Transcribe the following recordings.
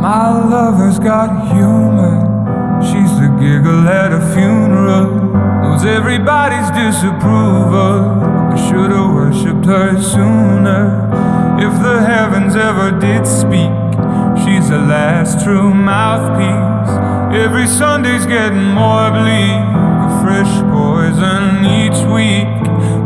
My lover's got humor. She's the giggle at a funeral. Knows everybody's disapproval. I should've worshipped her sooner. If the heavens ever did speak, she's the last true mouthpiece. Every Sunday's getting more bleak. A fresh poison each week.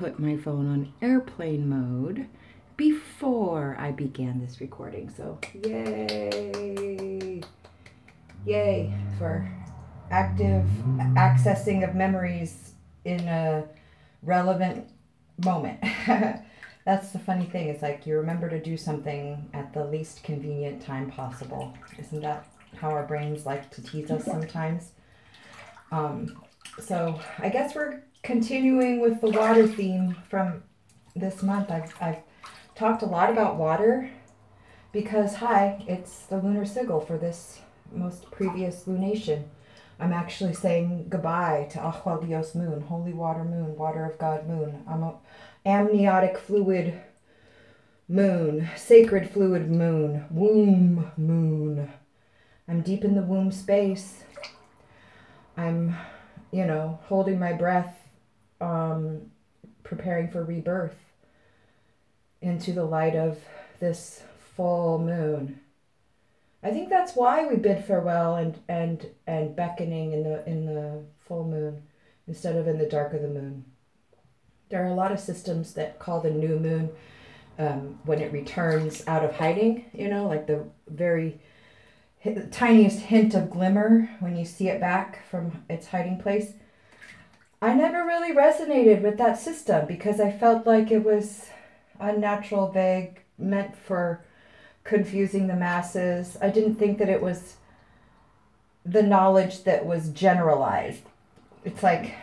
put my phone on airplane mode before I began this recording. So, yay! Yay for active accessing of memories in a relevant moment. That's the funny thing. It's like you remember to do something at the least convenient time possible. Isn't that how our brains like to tease us sometimes? Um, so I guess we're continuing with the water theme from this month. I've, I've talked a lot about water because, hi, it's the lunar sigil for this most previous lunation. I'm actually saying goodbye to Agua Dios moon, holy water moon, water of God moon. I'm a amniotic fluid Moon, sacred fluid moon, womb moon. I'm deep in the womb space. I'm, you know, holding my breath, um, preparing for rebirth into the light of this full moon. I think that's why we bid farewell and and and beckoning in the in the full moon instead of in the dark of the moon. There are a lot of systems that call the new moon um, when it returns out of hiding. You know, like the very tiniest hint of glimmer when you see it back from its hiding place. I never really resonated with that system because I felt like it was unnatural, vague, meant for confusing the masses. I didn't think that it was the knowledge that was generalized. It's like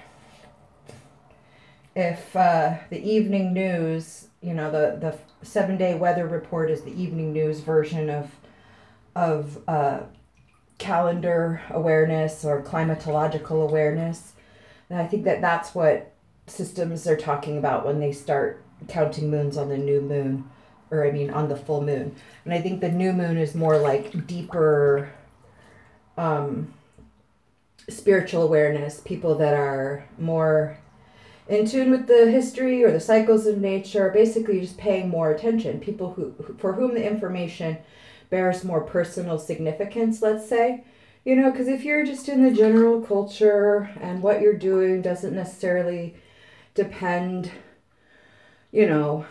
if uh, the evening news, you know, the, the seven day weather report is the evening news version of of uh, calendar awareness or climatological awareness. And I think that that's what systems are talking about when they start counting moons on the new moon, or I mean on the full moon. And I think the new moon is more like deeper um, spiritual awareness, people that are more in tune with the history or the cycles of nature, basically just paying more attention. People who, for whom the information bears more personal significance, let's say. You know, because if you're just in the general culture and what you're doing doesn't necessarily depend, you know,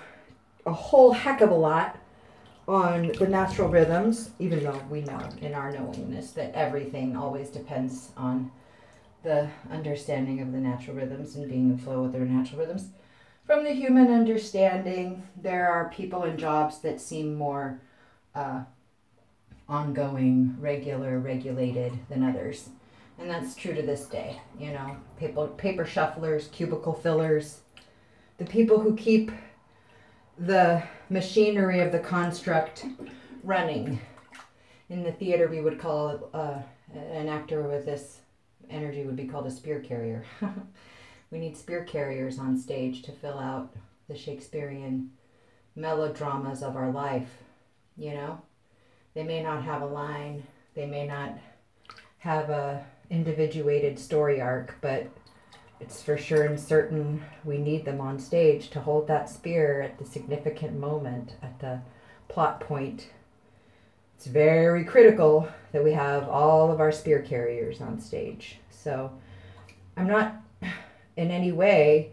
a whole heck of a lot on the natural rhythms, even though we know in our knowingness that everything always depends on the understanding of the natural rhythms and being in flow with their natural rhythms. From the human understanding, there are people and jobs that seem more uh, ongoing, regular, regulated than others. And that's true to this day. You know, paper, paper shufflers, cubicle fillers, the people who keep the machinery of the construct running. In the theater, we would call uh, an actor with this energy would be called a spear carrier. we need spear carriers on stage to fill out the Shakespearean melodramas of our life, you know? They may not have a line, they may not have a individuated story arc, but it's for sure and certain we need them on stage to hold that spear at the significant moment, at the plot point. It's very critical that we have all of our spear carriers on stage. So I'm not in any way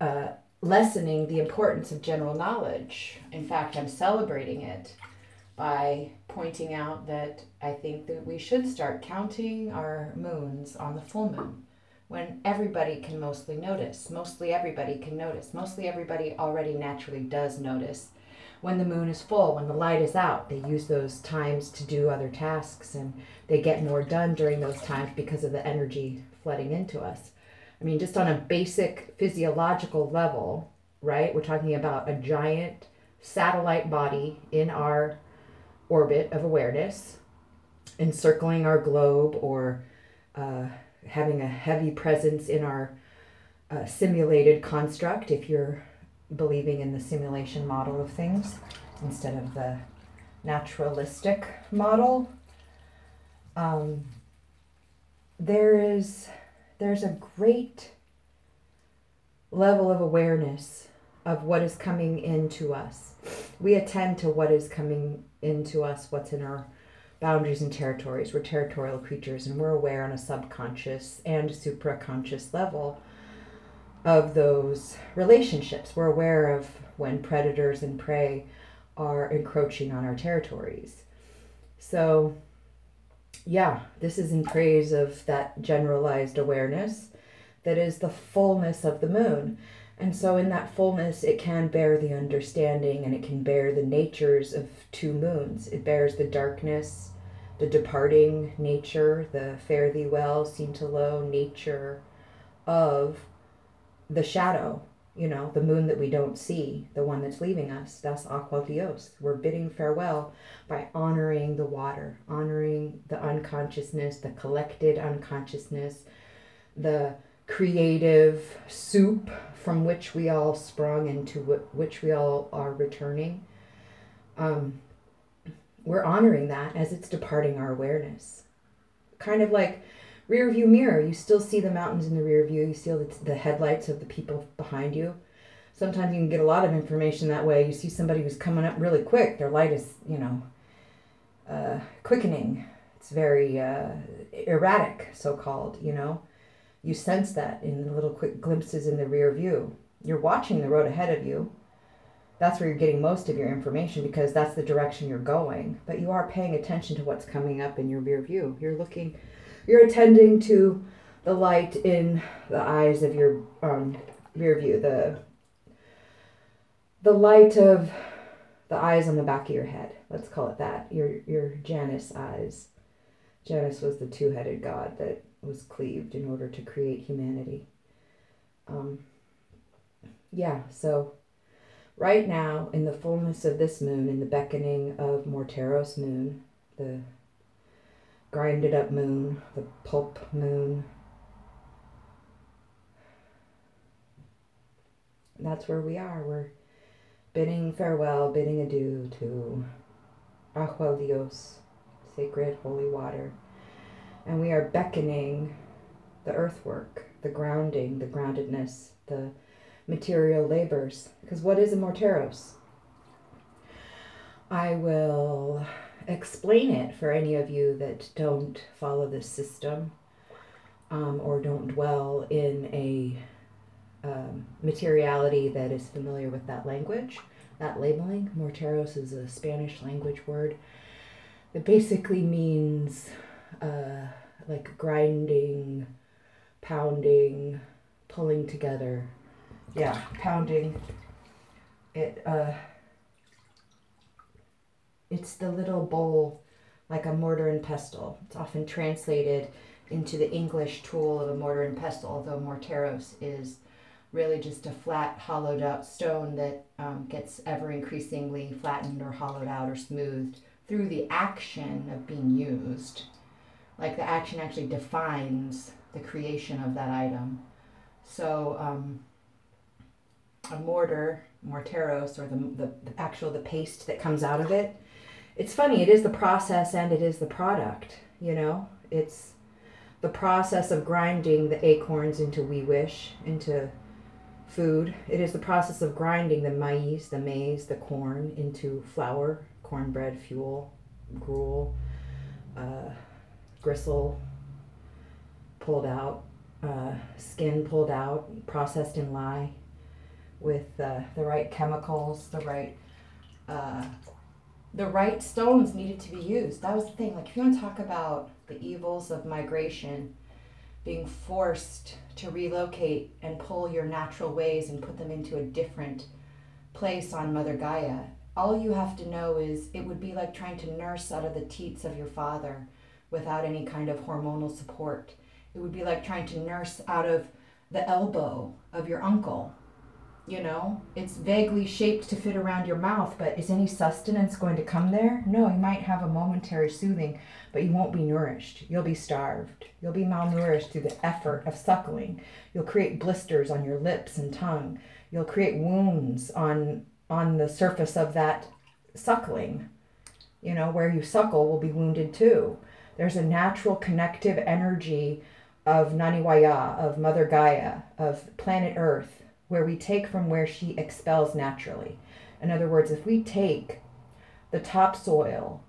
uh, lessening the importance of general knowledge. In fact, I'm celebrating it by pointing out that I think that we should start counting our moons on the full moon when everybody can mostly notice. Mostly everybody can notice. Mostly everybody already naturally does notice. When the moon is full, when the light is out, they use those times to do other tasks and they get more done during those times because of the energy flooding into us. I mean, just on a basic physiological level, right? We're talking about a giant satellite body in our orbit of awareness, encircling our globe or uh, having a heavy presence in our uh, simulated construct, if you're believing in the simulation model of things instead of the naturalistic model. Um, there is there's a great level of awareness of what is coming into us. We attend to what is coming into us what's in our boundaries and territories. We're territorial creatures and we're aware on a subconscious and supraconscious level of those relationships. We're aware of when predators and prey are encroaching on our territories. So, yeah, this is in praise of that generalized awareness that is the fullness of the moon. And so, in that fullness, it can bear the understanding and it can bear the natures of two moons. It bears the darkness, the departing nature, the fare thee well, seem to low nature of the shadow, you know, the moon that we don't see, the one that's leaving us. That's Agua Dios. We're bidding farewell by honoring the water, honoring the unconsciousness, the collected unconsciousness, the creative soup from which we all sprung and to which we all are returning. Um, we're honoring that as it's departing our awareness. Kind of like rear view mirror, you still see the mountains in the rear view, you see the, the headlights of the people behind you. Sometimes you can get a lot of information that way. You see somebody who's coming up really quick, their light is, you know, uh, quickening. It's very uh, erratic, so called, you know. You sense that in the little quick glimpses in the rear view. You're watching the road ahead of you. That's where you're getting most of your information because that's the direction you're going. But you are paying attention to what's coming up in your rear view. You're looking, you're attending to the light in the eyes of your um, rear view, the the light of the eyes on the back of your head. Let's call it that. Your your Janus eyes. Janus was the two-headed god that was cleaved in order to create humanity. Um, yeah, so right now, in the fullness of this moon, in the beckoning of Morteros moon, the grinded up moon, the pulp moon, that's where we are. We're bidding farewell, bidding adieu to Agua Dios, sacred holy water. And we are beckoning the earthwork, the grounding, the groundedness, the material labors. Because what is a morteros? I will explain it for any of you that don't follow this system um, or don't dwell in a um, materiality that is familiar with that language, that labeling. Morteros is a Spanish language word that basically means uh, like grinding, pounding, pulling together. Yeah, pounding. It uh, it's the little bowl, like a mortar and pestle. It's often translated into the English tool of a mortar and pestle, although morteros is really just a flat, hollowed out stone that um, gets ever increasingly flattened or hollowed out or smoothed through the action of being used. Like the action actually defines the creation of that item. So um, a mortar, morteros, or the, the, the actual the paste that comes out of it. It's funny. It is the process and it is the product. You know, it's the process of grinding the acorns into wiwish into food. It is the process of grinding the maize, the maize, the corn into flour, cornbread, fuel, gruel, uh, gristle pulled out, uh, skin pulled out, processed in lye with uh, the right chemicals, the right uh, the right stones needed to be used. That was the thing. Like if you want to talk about the evils of migration, being forced to relocate and pull your natural ways and put them into a different place on Mother Gaia. All you have to know is it would be like trying to nurse out of the teats of your father without any kind of hormonal support. It would be like trying to nurse out of the elbow of your uncle you know? It's vaguely shaped to fit around your mouth but is any sustenance going to come there? No you might have a momentary soothing but you won't be nourished. You'll be starved. You'll be malnourished through the effort of suckling. You'll create blisters on your lips and tongue. You'll create wounds on on the surface of that suckling. You know where you suckle will be wounded too there's a natural connective energy of naniwaya of mother gaia of planet earth where we take from where she expels naturally. In other words, if we take the topsoil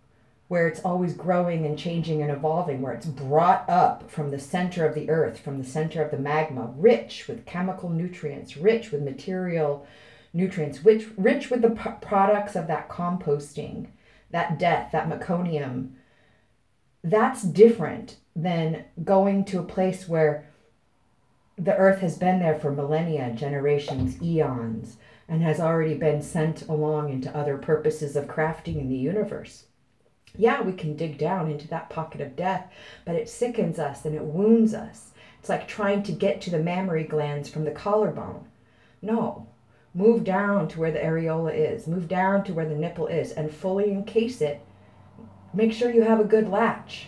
where it's always growing and changing and evolving, where it's brought up from the center of the earth, from the center of the magma, rich with chemical nutrients, rich with material nutrients, rich, rich with the p- products of that composting, that death, that meconium, that's different than going to a place where the earth has been there for millennia, generations, eons, and has already been sent along into other purposes of crafting in the universe. Yeah, we can dig down into that pocket of death, but it sickens us and it wounds us. It's like trying to get to the mammary glands from the collarbone. No, move down to where the areola is, move down to where the nipple is, and fully encase it. Make sure you have a good latch.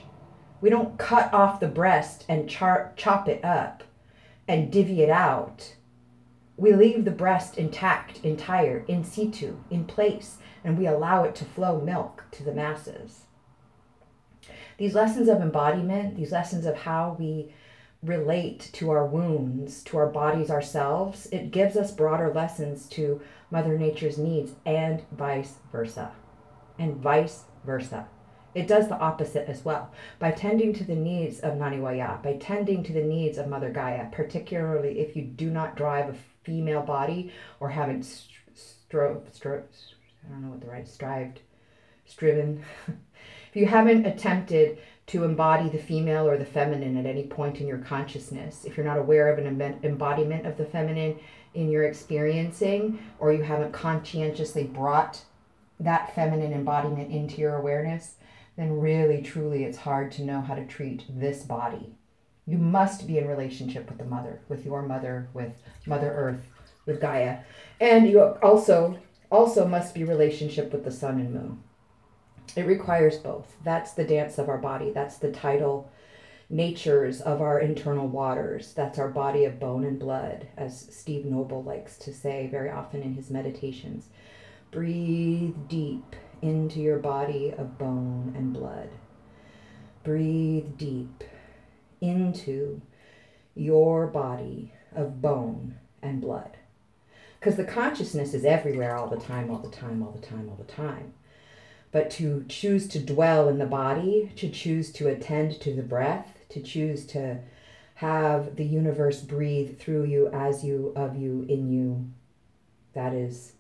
We don't cut off the breast and char- chop it up and divvy it out, we leave the breast intact, entire, in situ, in place, and we allow it to flow milk to the masses. These lessons of embodiment, these lessons of how we relate to our wounds, to our bodies ourselves, it gives us broader lessons to Mother Nature's needs and vice versa. And vice versa. It does the opposite as well. By tending to the needs of Naniwaya, by tending to the needs of Mother Gaia, particularly if you do not drive a female body or haven't strove, stro- I don't know what the right, strived, striven. if you haven't attempted to embody the female or the feminine at any point in your consciousness, if you're not aware of an embodiment of the feminine in your experiencing, or you haven't conscientiously brought that feminine embodiment into your awareness, then really, truly, it's hard to know how to treat this body. You must be in relationship with the mother, with your mother, with Mother Earth, with Gaia. And you also also must be relationship with the sun and moon. It requires both. That's the dance of our body. That's the tidal natures of our internal waters. That's our body of bone and blood, as Steve Noble likes to say very often in his meditations. Breathe deep into your body of bone and blood. Breathe deep into your body of bone and blood. Because the consciousness is everywhere all the time, all the time, all the time, all the time but to choose to dwell in the body, to choose to attend to the breath, to choose to have the universe breathe through you, as you, of you, in you, that is,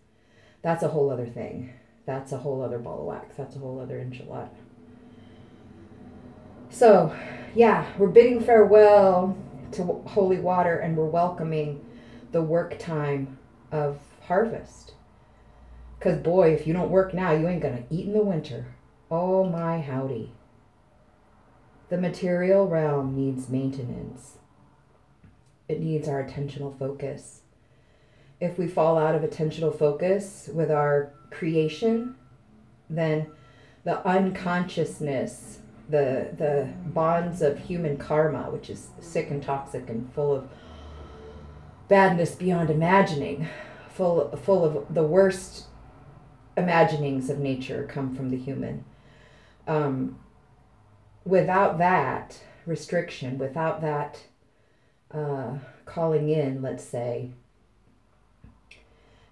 that's a whole other thing. That's a whole other ball of wax. That's a whole other enchilada. So, yeah, we're bidding farewell to holy water and we're welcoming the work time of harvest. Because, boy, if you don't work now, you ain't going to eat in the winter. Oh, my howdy. The material realm needs maintenance, it needs our attentional focus. If we fall out of attentional focus with our creation, then the unconsciousness, the, the bonds of human karma, which is sick and toxic and full of badness beyond imagining, full, full of the worst imaginings of nature come from the human. Um, without that restriction, without that uh, calling in, let's say,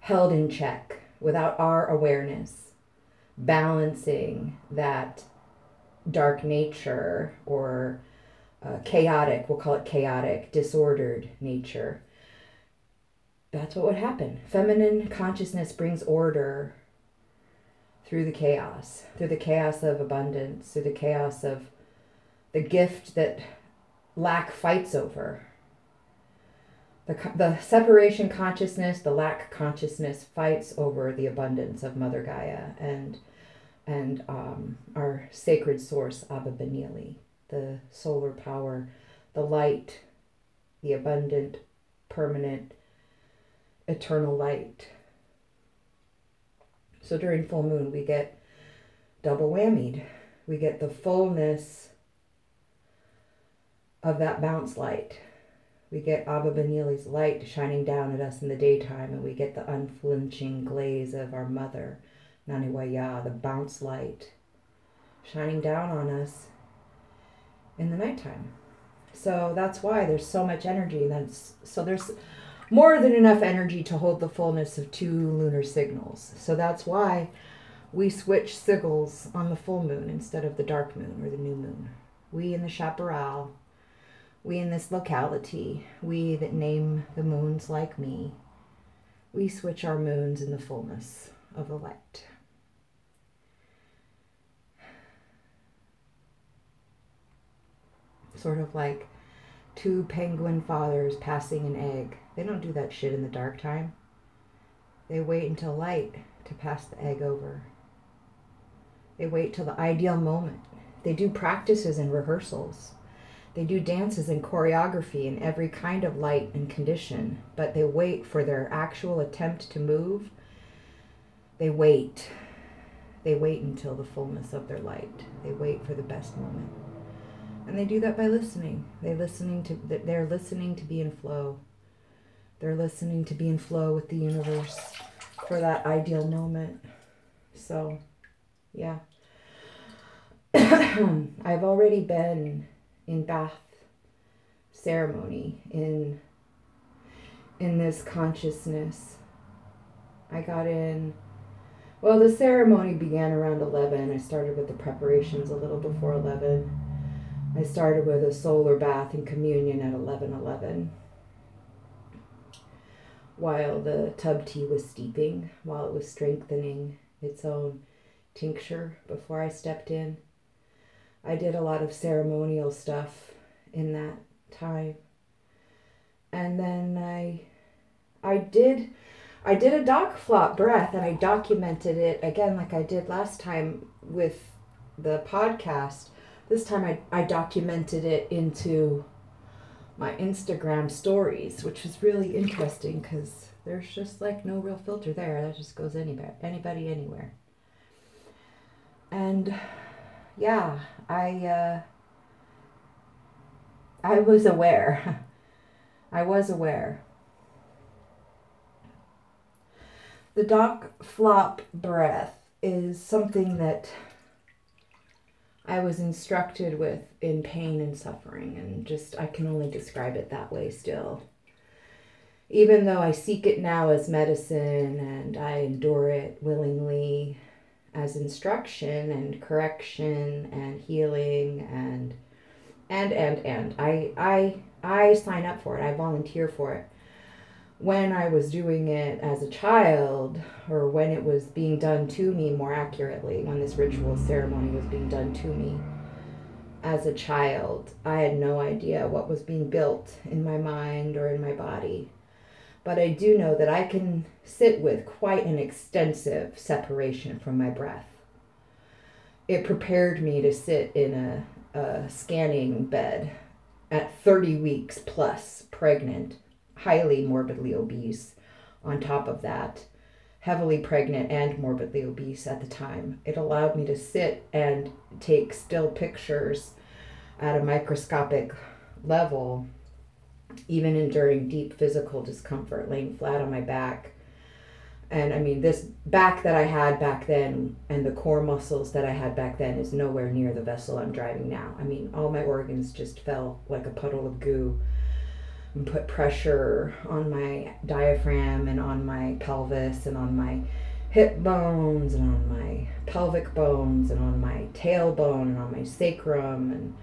held in check, without our awareness, balancing that dark nature or uh, chaotic, we'll call it chaotic, disordered nature. That's what would happen. Feminine consciousness brings order through the chaos, through the chaos of abundance, through the chaos of the gift that lack fights over. The, the separation consciousness, the lack consciousness fights over the abundance of Mother Gaia and and um, our sacred source, Abba Benili, the solar power, the light, the abundant, permanent, eternal light so during full moon, we get double whammied. We get the fullness of that bounce light. We get Abba Benili's light shining down at us in the daytime, and we get the unflinching glaze of our mother, Naniwaya, the bounce light, shining down on us in the nighttime. So that's why there's so much energy. That's so there's more than enough energy to hold the fullness of two lunar sigils. So that's why we switch sigils on the full moon instead of the dark moon or the new moon. We in the chaparral, we in this locality, we that name the moons like me, we switch our moons in the fullness of the light. Sort of like two penguin fathers passing an egg. They don't do that shit in the dark time. They wait until light to pass the egg over. They wait till the ideal moment. They do practices and rehearsals. They do dances and choreography in every kind of light and condition, but they wait for their actual attempt to move. They wait. They wait until the fullness of their light. They wait for the best moment. And they do that by listening. They listening to they're listening to be in flow. They're listening to be in flow with the universe for that ideal moment. So, yeah. I've already been in bath ceremony in in this consciousness. I got in well, the ceremony began around 11. I started with the preparations a little before 11. I started with a solar bath and communion at 11:11. While the tub tea was steeping, while it was strengthening its own tincture before I stepped in. I did a lot of ceremonial stuff in that time. And then I I did I did a doc flop breath and I documented it again like I did last time with the podcast. This time I, I documented it into my Instagram stories, which was really interesting because there's just like no real filter there. That just goes anybody, anybody, anywhere. And yeah, I uh, I was aware. I was aware the doc flop breath is something that I was instructed with in pain and suffering, and just I can only describe it that way still. Even though I seek it now as medicine and I endure it willingly as instruction and correction and healing and and and and I I I sign up for it. I volunteer for it when I was doing it as a child, or when it was being done to me more accurately, when this ritual ceremony was being done to me as a child, I had no idea what was being built in my mind or in my body. But I do know that I can sit with quite an extensive separation from my breath. It prepared me to sit in a, a scanning bed at 30 weeks plus pregnant highly morbidly obese on top of that, heavily pregnant and morbidly obese at the time. It allowed me to sit and take still pictures at a microscopic level, even enduring deep physical discomfort, laying flat on my back. And I mean, this back that I had back then and the core muscles that I had back then is nowhere near the vessel I'm driving now. I mean, all my organs just fell like a puddle of goo and put pressure on my diaphragm and on my pelvis and on my hip bones and on my pelvic bones and on my tailbone and on my sacrum and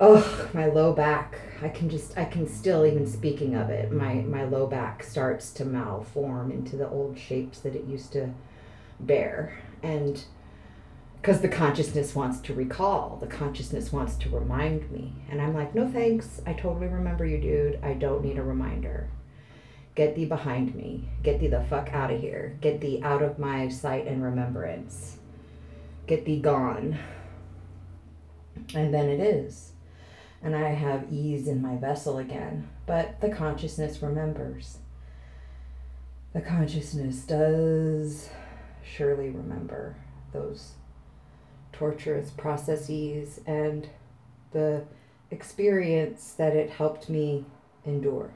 oh my low back. I can just i can still even speaking of it my my low back starts to malform into the old shapes that it used to bear. And because the consciousness wants to recall the consciousness wants to remind me. And i'm like no thanks. I totally remember you dude. I don't need a reminder. Get thee behind me. Get thee the fuck out of here. Get thee out of my sight and remembrance. Get thee gone. And then it is and i have ease in my vessel again but the consciousness remembers the consciousness does surely remember those torturous processes and the experience that it helped me endure.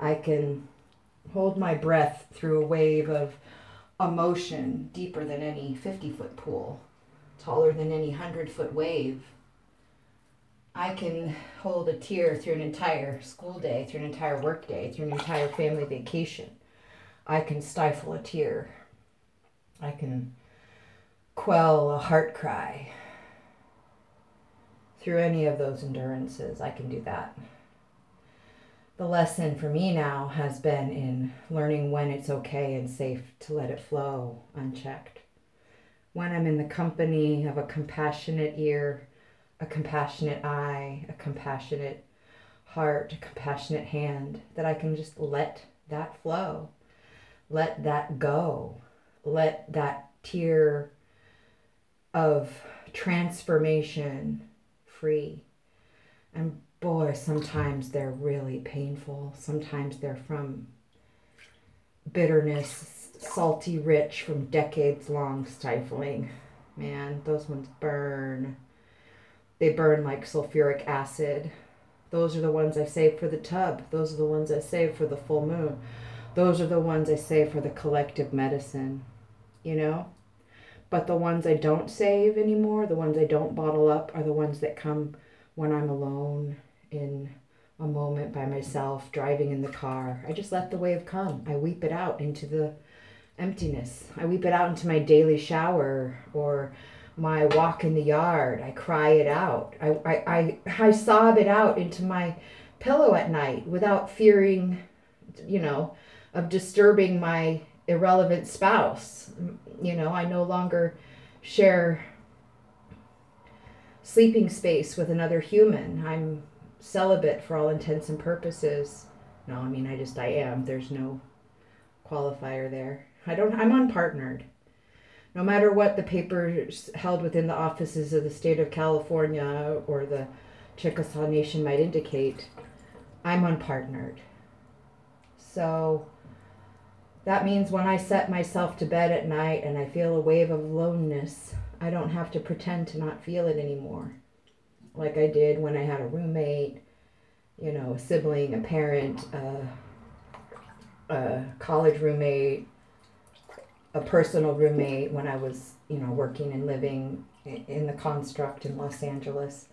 I can hold my breath through a wave of emotion deeper than any 50 foot pool, taller than any 100 foot wave. I can hold a tear through an entire school day, through an entire work day, through an entire family vacation. I can stifle a tear. I can quell a heart cry through any of those endurances. I can do that. The lesson for me now has been in learning when it's okay and safe to let it flow unchecked. When I'm in the company of a compassionate ear, a compassionate eye, a compassionate heart, a compassionate hand, that I can just let that flow, let that go, let that tear of transformation free. And boy, sometimes they're really painful. Sometimes they're from bitterness, salty rich from decades long stifling. Man, those ones burn. They burn like sulfuric acid. Those are the ones I save for the tub. Those are the ones I save for the full moon. Those are the ones I save for the collective medicine, you know? But the ones I don't save anymore, the ones I don't bottle up, are the ones that come when I'm alone in a moment by myself, driving in the car. I just let the wave come. I weep it out into the emptiness. I weep it out into my daily shower or my walk in the yard. I cry it out. I, I, I, I sob it out into my pillow at night without fearing, you know, of disturbing my irrelevant spouse. You know, I no longer share sleeping space with another human. I'm celibate for all intents and purposes. No, I mean I just I am. There's no qualifier there. I don't I'm unpartnered. No matter what the papers held within the offices of the state of California or the Chickasaw Nation might indicate, I'm unpartnered. So that means when I set myself to bed at night and I feel a wave of loneliness, I don't have to pretend to not feel it anymore. Like I did when I had a roommate, you know, a sibling, a parent, a college roommate, a personal roommate when I was, you know, working and living in the construct in Los Angeles.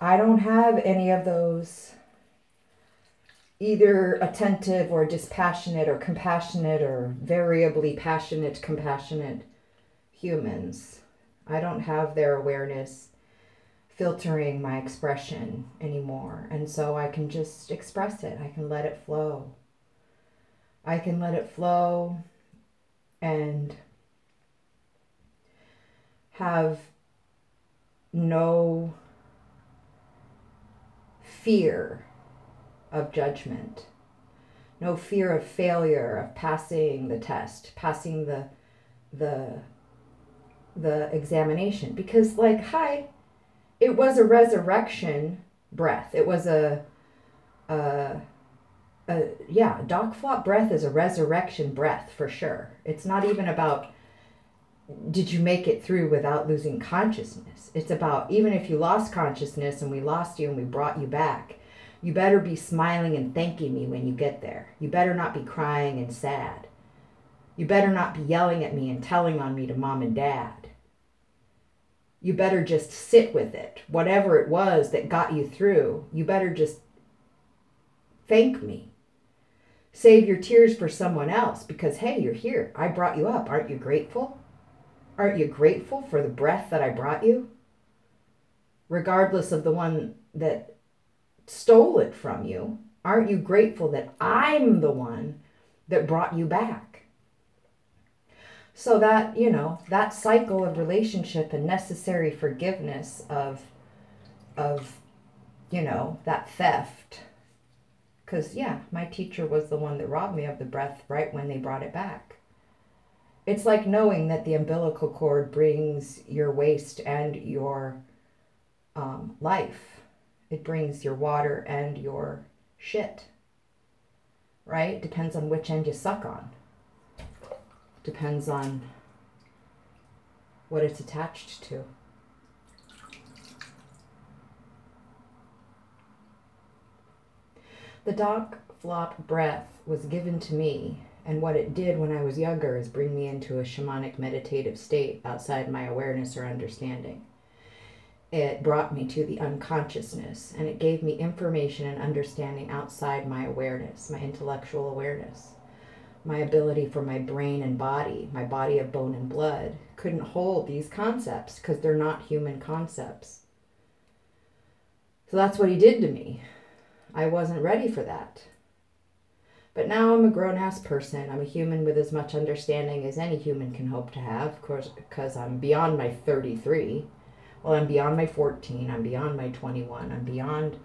I don't have any of those either attentive or dispassionate or compassionate or variably passionate, compassionate humans. I don't have their awareness filtering my expression anymore. And so I can just express it, I can let it flow. I can let it flow and have no fear of judgment, no fear of failure, of passing the test, passing the the the examination. Because like hi it was a resurrection breath. It was a a, a yeah doc flop breath is a resurrection breath for sure it's not even about did you make it through without losing consciousness it's about even if you lost consciousness and we lost you and we brought you back you better be smiling and thanking me when you get there. You better not be crying and sad. You better not be yelling at me and telling on me to mom and dad. You better just sit with it. Whatever it was that got you through, you better just thank me. Save your tears for someone else because, hey, you're here. I brought you up. Aren't you grateful? Aren't you grateful for the breath that I brought you? Regardless of the one that stole it from you, aren't you grateful that I'm the one that brought you back? So that, you know, that cycle of relationship and necessary forgiveness of of you know, that theft. Cuz yeah, my teacher was the one that robbed me of the breath right when they brought it back. It's like knowing that the umbilical cord brings your waste and your um, life it brings your water and your shit. Right? Depends on which end you suck on. Depends on what it's attached to. The doc flop breath was given to me, and what it did when I was younger is bring me into a shamanic meditative state outside my awareness or understanding it brought me to the unconsciousness and it gave me information and understanding outside my awareness, my intellectual awareness. My ability for my brain and body, my body of bone and blood, couldn't hold these concepts because they're not human concepts. So that's what he did to me. I wasn't ready for that. But now I'm a grown ass person. I'm a human with as much understanding as any human can hope to have, of course, because I'm beyond my 33 well, I'm beyond my 14, I'm beyond my 21, I'm beyond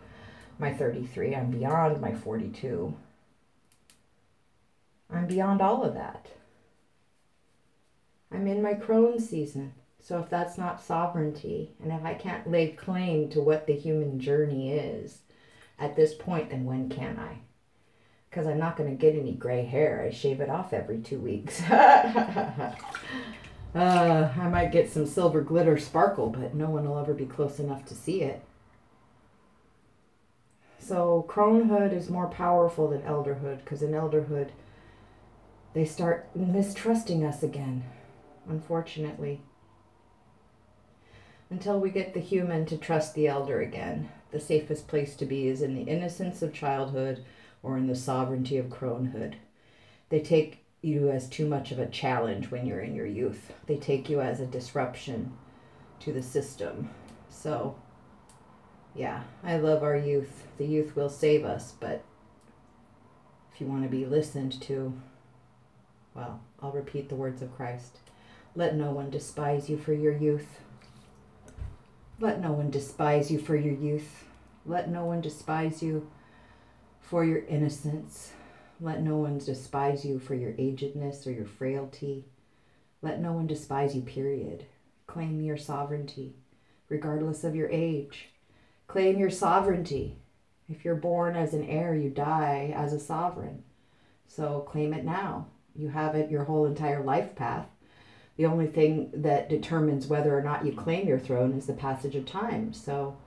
my 33, I'm beyond my 42. I'm beyond all of that. I'm in my crone season. So if that's not sovereignty, and if I can't lay claim to what the human journey is at this point, then when can I? Because I'm not going to get any gray hair. I shave it off every two weeks. Uh, I might get some silver glitter sparkle, but no one will ever be close enough to see it. So, cronehood is more powerful than elderhood because in elderhood, they start mistrusting us again, unfortunately. Until we get the human to trust the elder again, the safest place to be is in the innocence of childhood or in the sovereignty of cronehood. They take you as too much of a challenge when you're in your youth. They take you as a disruption to the system. So, yeah, I love our youth. The youth will save us, but if you want to be listened to, well, I'll repeat the words of Christ. Let no one despise you for your youth. Let no one despise you for your youth. Let no one despise you for your innocence. Let no one despise you for your agedness or your frailty. Let no one despise you, period. Claim your sovereignty, regardless of your age. Claim your sovereignty. If you're born as an heir, you die as a sovereign. So claim it now. You have it your whole entire life path. The only thing that determines whether or not you claim your throne is the passage of time. So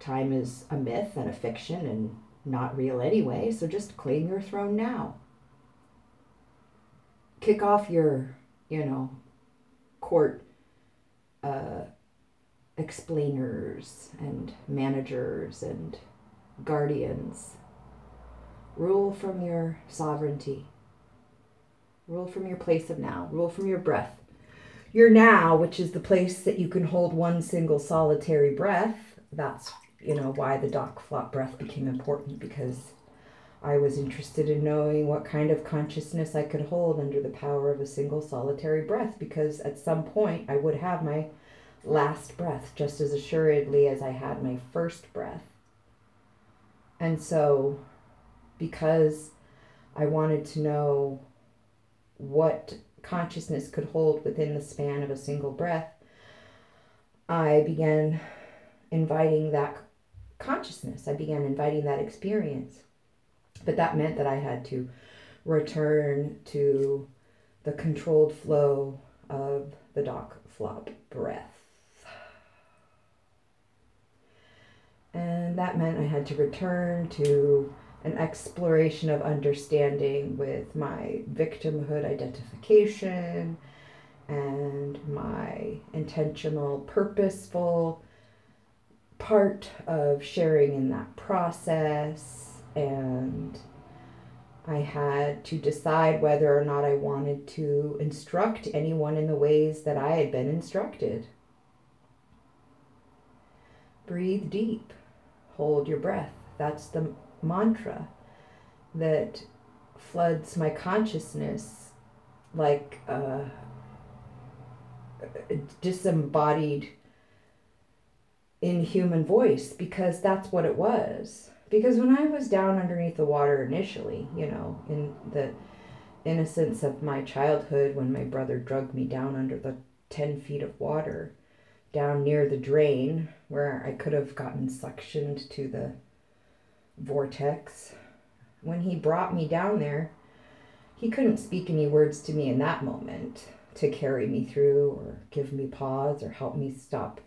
time is a myth and a fiction and not real anyway, so just claim your throne now. Kick off your, you know, court uh, explainers and managers and guardians. Rule from your sovereignty. Rule from your place of now. Rule from your breath. Your now, which is the place that you can hold one single solitary breath. That's you know why the dock flop breath became important because I was interested in knowing what kind of consciousness I could hold under the power of a single solitary breath because at some point I would have my last breath just as assuredly as I had my first breath. And so because I wanted to know what consciousness could hold within the span of a single breath, I began inviting that consciousness. I began inviting that experience. But that meant that I had to return to the controlled flow of the dock flop breath. And that meant I had to return to an exploration of understanding with my victimhood identification and my intentional, purposeful part of sharing in that process and I had to decide whether or not I wanted to instruct anyone in the ways that I had been instructed. Breathe deep, hold your breath. That's the mantra that floods my consciousness like a disembodied inhuman voice because that's what it was. Because when I was down underneath the water initially, you know, in the innocence of my childhood, when my brother drugged me down under the 10 feet of water, down near the drain where I could have gotten suctioned to the vortex, when he brought me down there, he couldn't speak any words to me in that moment to carry me through or give me pause or help me stop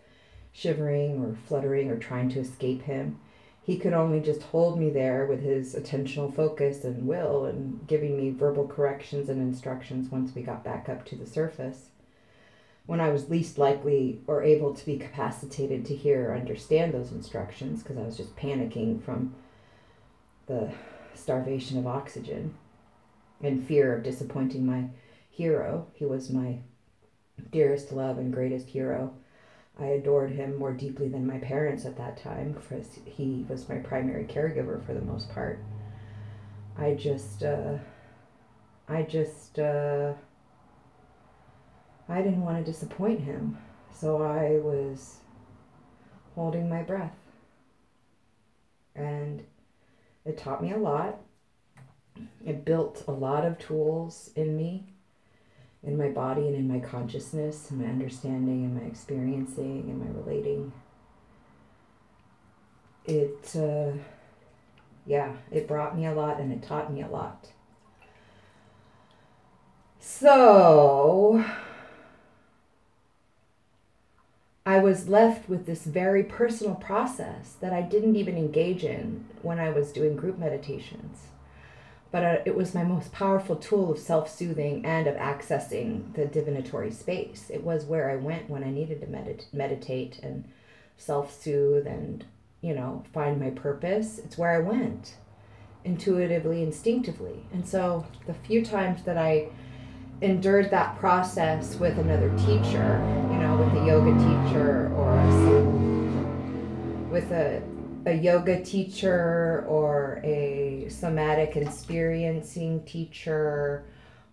shivering or fluttering or trying to escape him. He could only just hold me there with his attentional focus and will and giving me verbal corrections and instructions once we got back up to the surface. When I was least likely or able to be capacitated to hear or understand those instructions because I was just panicking from the starvation of oxygen and fear of disappointing my hero. He was my dearest love and greatest hero I adored him more deeply than my parents at that time because he was my primary caregiver for the most part. I just, uh, I just, uh, I didn't want to disappoint him. So I was holding my breath. And it taught me a lot. It built a lot of tools in me in my body and in my consciousness and my understanding and my experiencing and my relating. It, uh, yeah, it brought me a lot and it taught me a lot. So, I was left with this very personal process that I didn't even engage in when I was doing group meditations. But uh, it was my most powerful tool of self soothing and of accessing the divinatory space. It was where I went when I needed to medit- meditate and self soothe and, you know, find my purpose. It's where I went intuitively, instinctively. And so the few times that I endured that process with another teacher, you know, with a yoga teacher or a, with a, a yoga teacher or a somatic experiencing teacher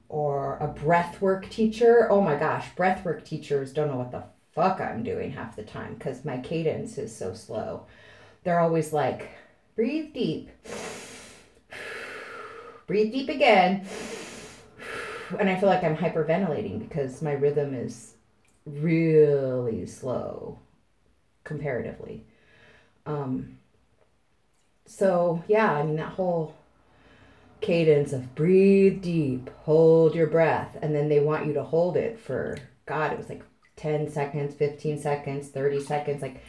or a breathwork teacher. Oh my gosh, breathwork teachers don't know what the fuck I'm doing half the time because my cadence is so slow. They're always like, breathe deep, breathe deep again and I feel like I'm hyperventilating because my rhythm is really slow comparatively. Um, so yeah, I mean that whole cadence of breathe deep, hold your breath, and then they want you to hold it for God, it was like 10 seconds, 15 seconds, 30 seconds. Like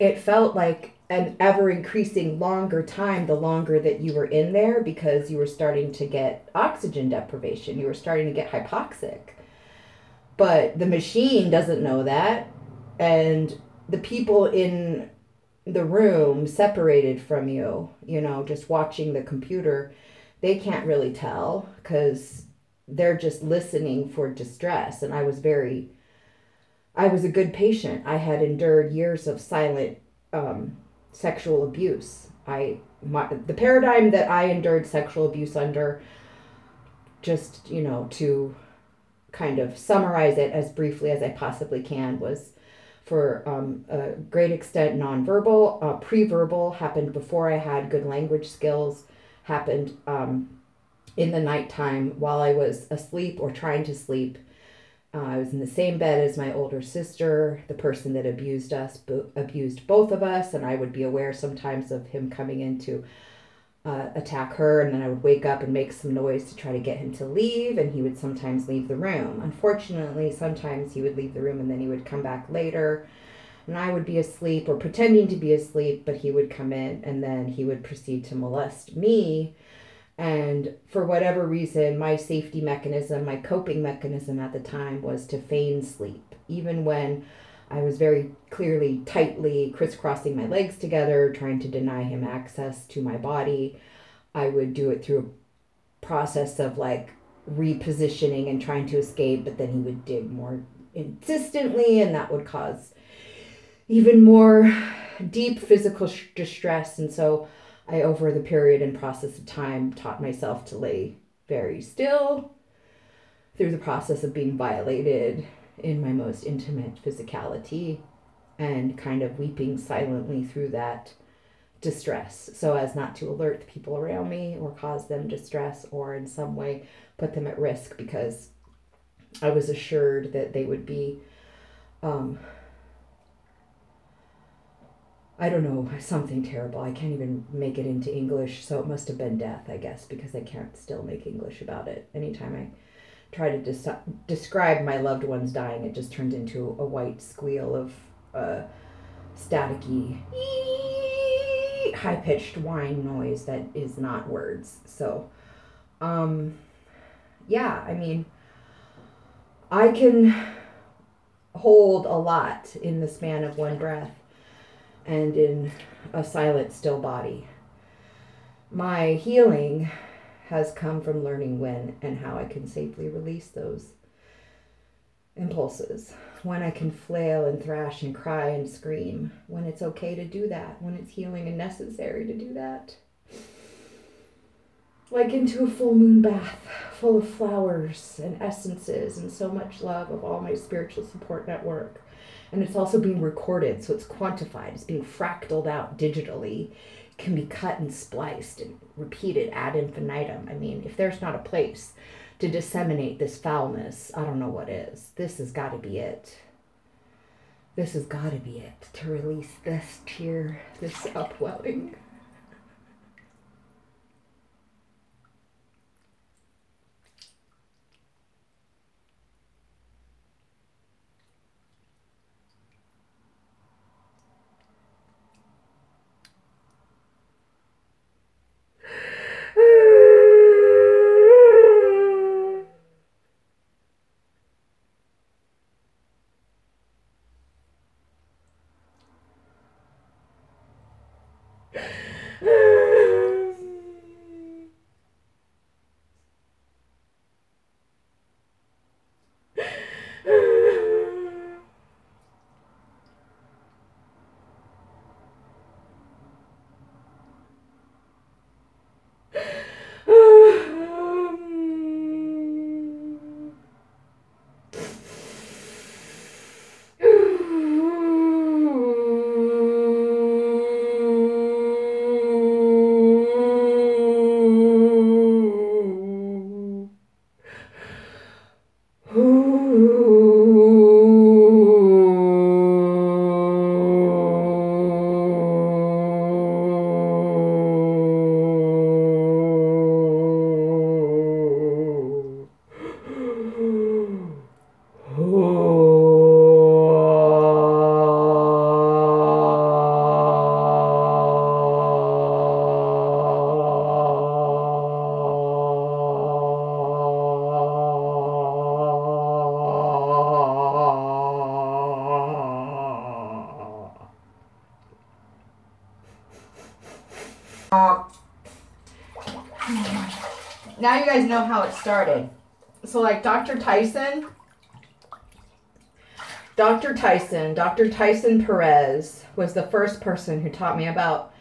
it felt like an ever increasing longer time the longer that you were in there because you were starting to get oxygen deprivation you were starting to get hypoxic. But the machine doesn't know that and the people in the room separated from you you know just watching the computer they can't really tell because they're just listening for distress and i was very i was a good patient. I had endured years of silent um, sexual abuse. I my, the paradigm that I endured sexual abuse under just, you know, to kind of summarize it as briefly as I possibly can was for um, a great extent nonverbal. Uh, pre-verbal happened before I had good language skills, happened um, in the nighttime while I was asleep or trying to sleep uh, I was in the same bed as my older sister, the person that abused us, bo- abused both of us, and I would be aware sometimes of him coming in to uh, attack her, and then I would wake up and make some noise to try to get him to leave, and he would sometimes leave the room. Unfortunately, sometimes he would leave the room and then he would come back later, and I would be asleep or pretending to be asleep, but he would come in and then he would proceed to molest me and for whatever reason, my safety mechanism, my coping mechanism at the time was to feign sleep, even when I was very clearly tightly crisscrossing my legs together, trying to deny him access to my body. I would do it through a process of like repositioning and trying to escape, but then he would dig more insistently, and that would cause even more deep physical distress. And so I, over the period and process of time, taught myself to lay very still through the process of being violated in my most intimate physicality and kind of weeping silently through that distress. So as not to alert the people around me or cause them distress or in some way put them at risk because I was assured that they would be um, I don't know, something terrible. I can't even make it into English, so it must have been death, I guess, because I can't still make English about it. Anytime I try to des- describe my loved ones dying, it just turns into a white squeal of uh, staticky, high pitched whine noise that is not words. So, um, yeah, I mean, I can hold a lot in the span of one breath and in a silent, still body. My healing has come from learning when and how I can safely release those impulses, when I can flail and thrash and cry and scream, when it's okay to do that, when it's healing and necessary to do that. Like into a full moon bath full of flowers and essences and so much love of all my spiritual support network and it's also being recorded so it's quantified. It's being fractaled out digitally can be cut and spliced and repeated ad infinitum. I mean if there's not a place to disseminate this foulness i don't know what is. This has got to be it. This has got to be it to release this tear this upwelling guys know how it started. So like Dr. Tyson, Dr. Tyson, Dr. Tyson Perez was the first person who taught me about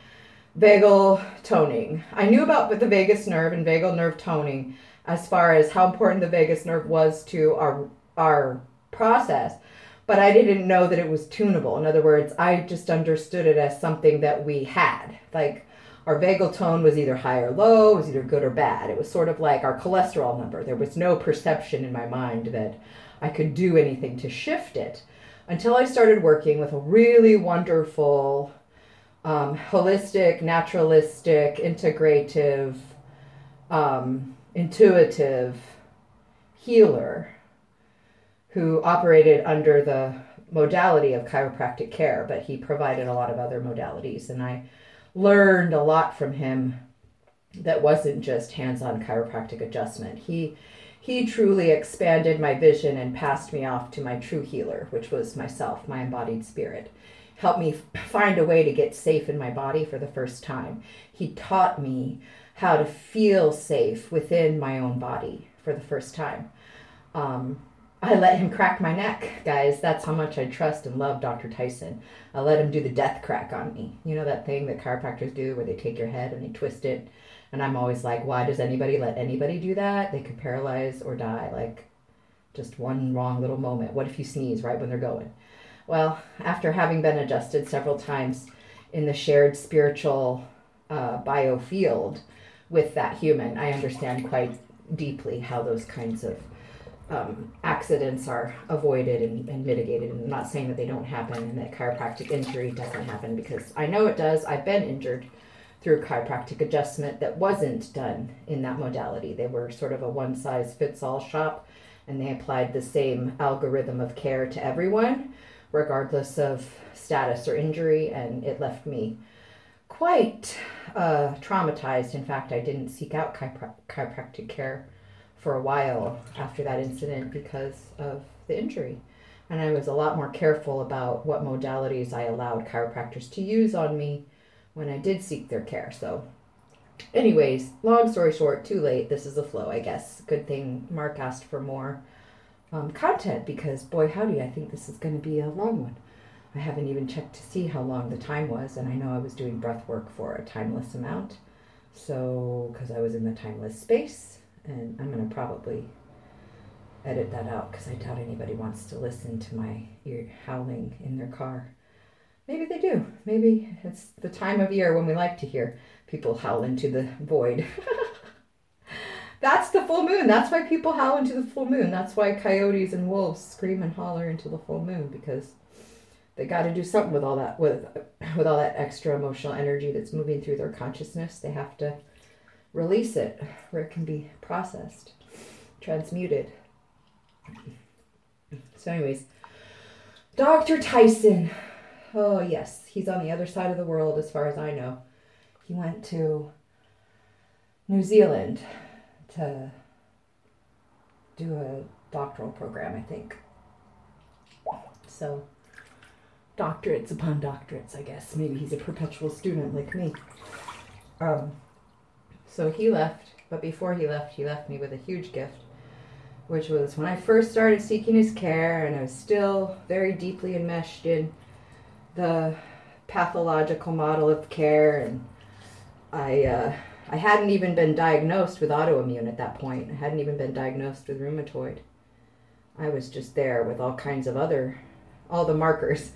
vagal toning. I knew about the vagus nerve and vagal nerve toning as far as how important the vagus nerve was to our our process, but I didn't know that it was tunable. In other words, I just understood it as something that we had. Like our vagal tone was either high or low, it was either good or bad. It was sort of like our cholesterol number. There was no perception in my mind that I could do anything to shift it until I started working with a really wonderful, um, holistic, naturalistic, integrative, um, intuitive healer who operated under the modality of chiropractic care, but he provided a lot of other modalities. And I learned a lot from him that wasn't just hands-on chiropractic adjustment. He he truly expanded my vision and passed me off to my true healer, which was myself, my embodied spirit. Helped me find a way to get safe in my body for the first time. He taught me how to feel safe within my own body for the first time. Um, I let him crack my neck, guys. That's how much I trust and love Dr. Tyson. I let him do the death crack on me. You know that thing that chiropractors do where they take your head and they twist it? And I'm always like, why does anybody let anybody do that? They could paralyze or die. Like, just one wrong little moment. What if you sneeze right when they're going? Well, after having been adjusted several times in the shared spiritual uh, biofield with that human, I understand quite deeply how those kinds of um, accidents are avoided and, and mitigated. And I'm not saying that they don't happen and that chiropractic injury doesn't happen because I know it does. I've been injured through chiropractic adjustment that wasn't done in that modality. They were sort of a one size fits all shop and they applied the same algorithm of care to everyone, regardless of status or injury, and it left me quite uh, traumatized. In fact, I didn't seek out chiropractic care for a while after that incident because of the injury. And I was a lot more careful about what modalities I allowed chiropractors to use on me when I did seek their care. So, anyways, long story short, too late. This is a flow, I guess. Good thing Mark asked for more um, content because, boy, howdy, I think this is going to be a long one. I haven't even checked to see how long the time was, and I know I was doing breath work for a timeless amount. So, because I was in the timeless space, and I'm going to probably edit that out because I doubt anybody wants to listen to my ear howling in their car. Maybe they do. Maybe it's the time of year when we like to hear people howl into the void. That's the full moon. That's why people howl into the full moon. That's why coyotes and wolves scream and holler into the full moon because they got to do something with all that with with all that extra emotional energy that's moving through their consciousness. They have to release it where it can be processed, transmuted. So, anyways, Dr. Tyson. Oh, yes, he's on the other side of the world as far as I know. He went to New Zealand to do a doctoral program, I think. So, doctorates upon doctorates, I guess. Maybe he's a perpetual student like me. Um, so he left, but before he left, he left me with a huge gift, which was when I first started seeking his care, and I was still very deeply enmeshed in the pathological model of care, and I uh, I hadn't even been diagnosed with autoimmune at that point. I hadn't even been diagnosed with rheumatoid. I was just there with all kinds of other, all the markers.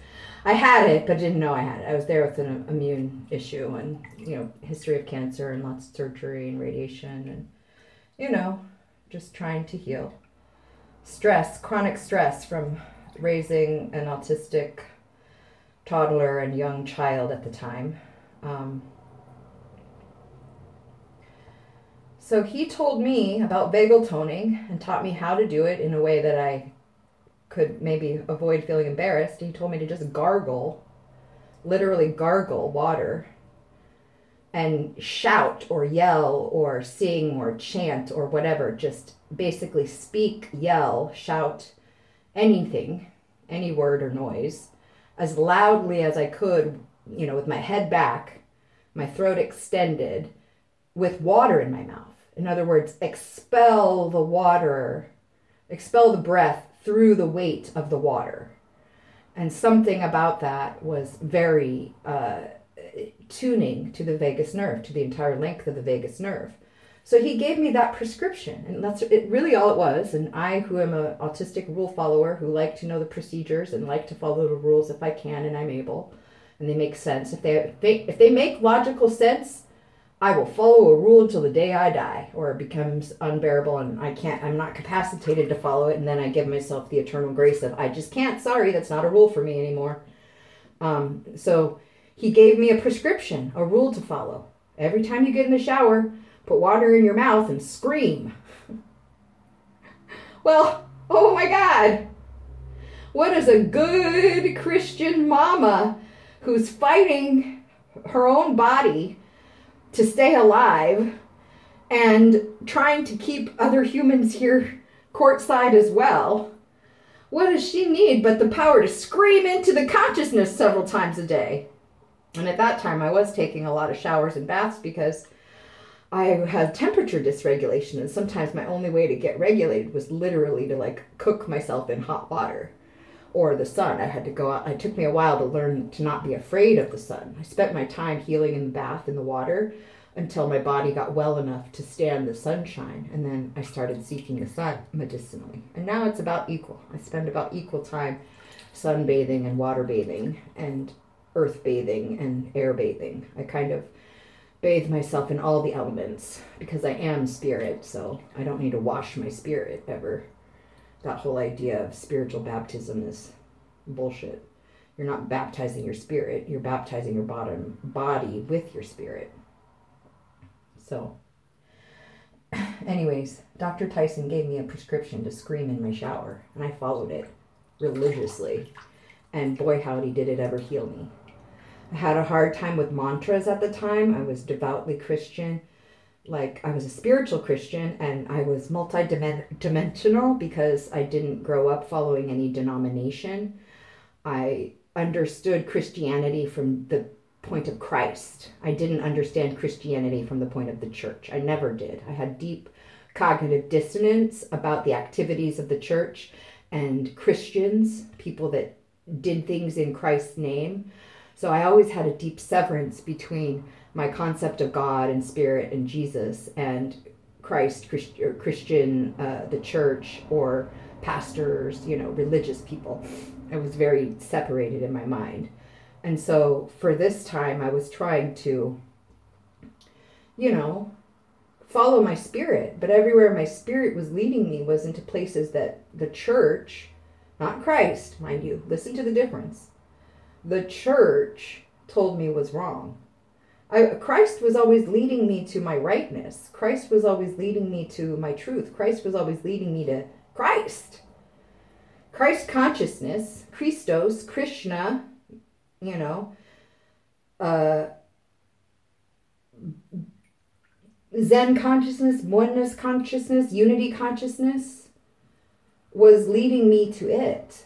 I had it, but didn't know I had it. I was there with an immune issue and, you know, history of cancer and lots of surgery and radiation and, you know, just trying to heal. Stress, chronic stress from raising an autistic toddler and young child at the time. Um, so he told me about vagal toning and taught me how to do it in a way that I could maybe avoid feeling embarrassed. He told me to just gargle, literally gargle water and shout or yell or sing or chant or whatever. Just basically speak, yell, shout anything, any word or noise as loudly as I could, you know, with my head back, my throat extended, with water in my mouth In other words, expel the water, expel the breath through the weight of the water. And something about that was very uh, tuning to the vagus nerve, to the entire length of the vagus nerve. So he gave me that prescription, and that's it, really all it was. And I, who am an autistic rule follower, who like to know the procedures and like to follow the rules if I can and I'm able, and they make sense. If they, if they, if they make logical sense, I will follow a rule until the day I die, or it becomes unbearable and I can't, I'm not capacitated to follow it, and then I give myself the eternal grace of, I just can't, sorry, that's not a rule for me anymore. Um, so he gave me a prescription, a rule to follow. Every time you get in the shower, put water in your mouth and scream. well, oh my God. What is a good Christian mama who's fighting her own body to stay alive and trying to keep other humans here courtside as well. What does she need but the power to scream into the consciousness several times a day? And at that time, I was taking a lot of showers and baths because I had temperature dysregulation, and sometimes my only way to get regulated was literally to like cook myself in hot water or the sun. I had to go out. It took me a while to learn to not be afraid of the sun. I spent my time healing in the bath in the water until my body got well enough to stand the sunshine. And then I started seeking the sun medicinally. And now it's about equal. I spend about equal time sunbathing and water bathing and earth bathing and air bathing. I kind of bathe myself in all the elements because I am spirit, so I don't need to wash my spirit ever that whole idea of spiritual baptism is bullshit. You're not baptizing your spirit, you're baptizing your bottom body with your spirit. So, anyways, Dr. Tyson gave me a prescription to scream in my shower, and I followed it religiously. And boy, howdy, did it ever heal me. I had a hard time with mantras at the time. I was devoutly Christian like I was a spiritual Christian and I was multi-dimensional because I didn't grow up following any denomination. I understood Christianity from the point of Christ. I didn't understand Christianity from the point of the church. I never did. I had deep cognitive dissonance about the activities of the church and Christians, people that did things in Christ's name. So I always had a deep severance between my concept of God and Spirit and Jesus and Christ, Christ or Christian, uh, the church, or pastors, you know, religious people. I was very separated in my mind. And so for this time, I was trying to, you know, follow my spirit. But everywhere my spirit was leading me was into places that the church, not Christ, mind you, listen to the difference. The church told me was wrong. I, Christ was always leading me to my rightness. Christ was always leading me to my truth. Christ was always leading me to Christ. Christ consciousness, Christos, Krishna, you know, uh, Zen consciousness, oneness consciousness, unity consciousness was leading me to it.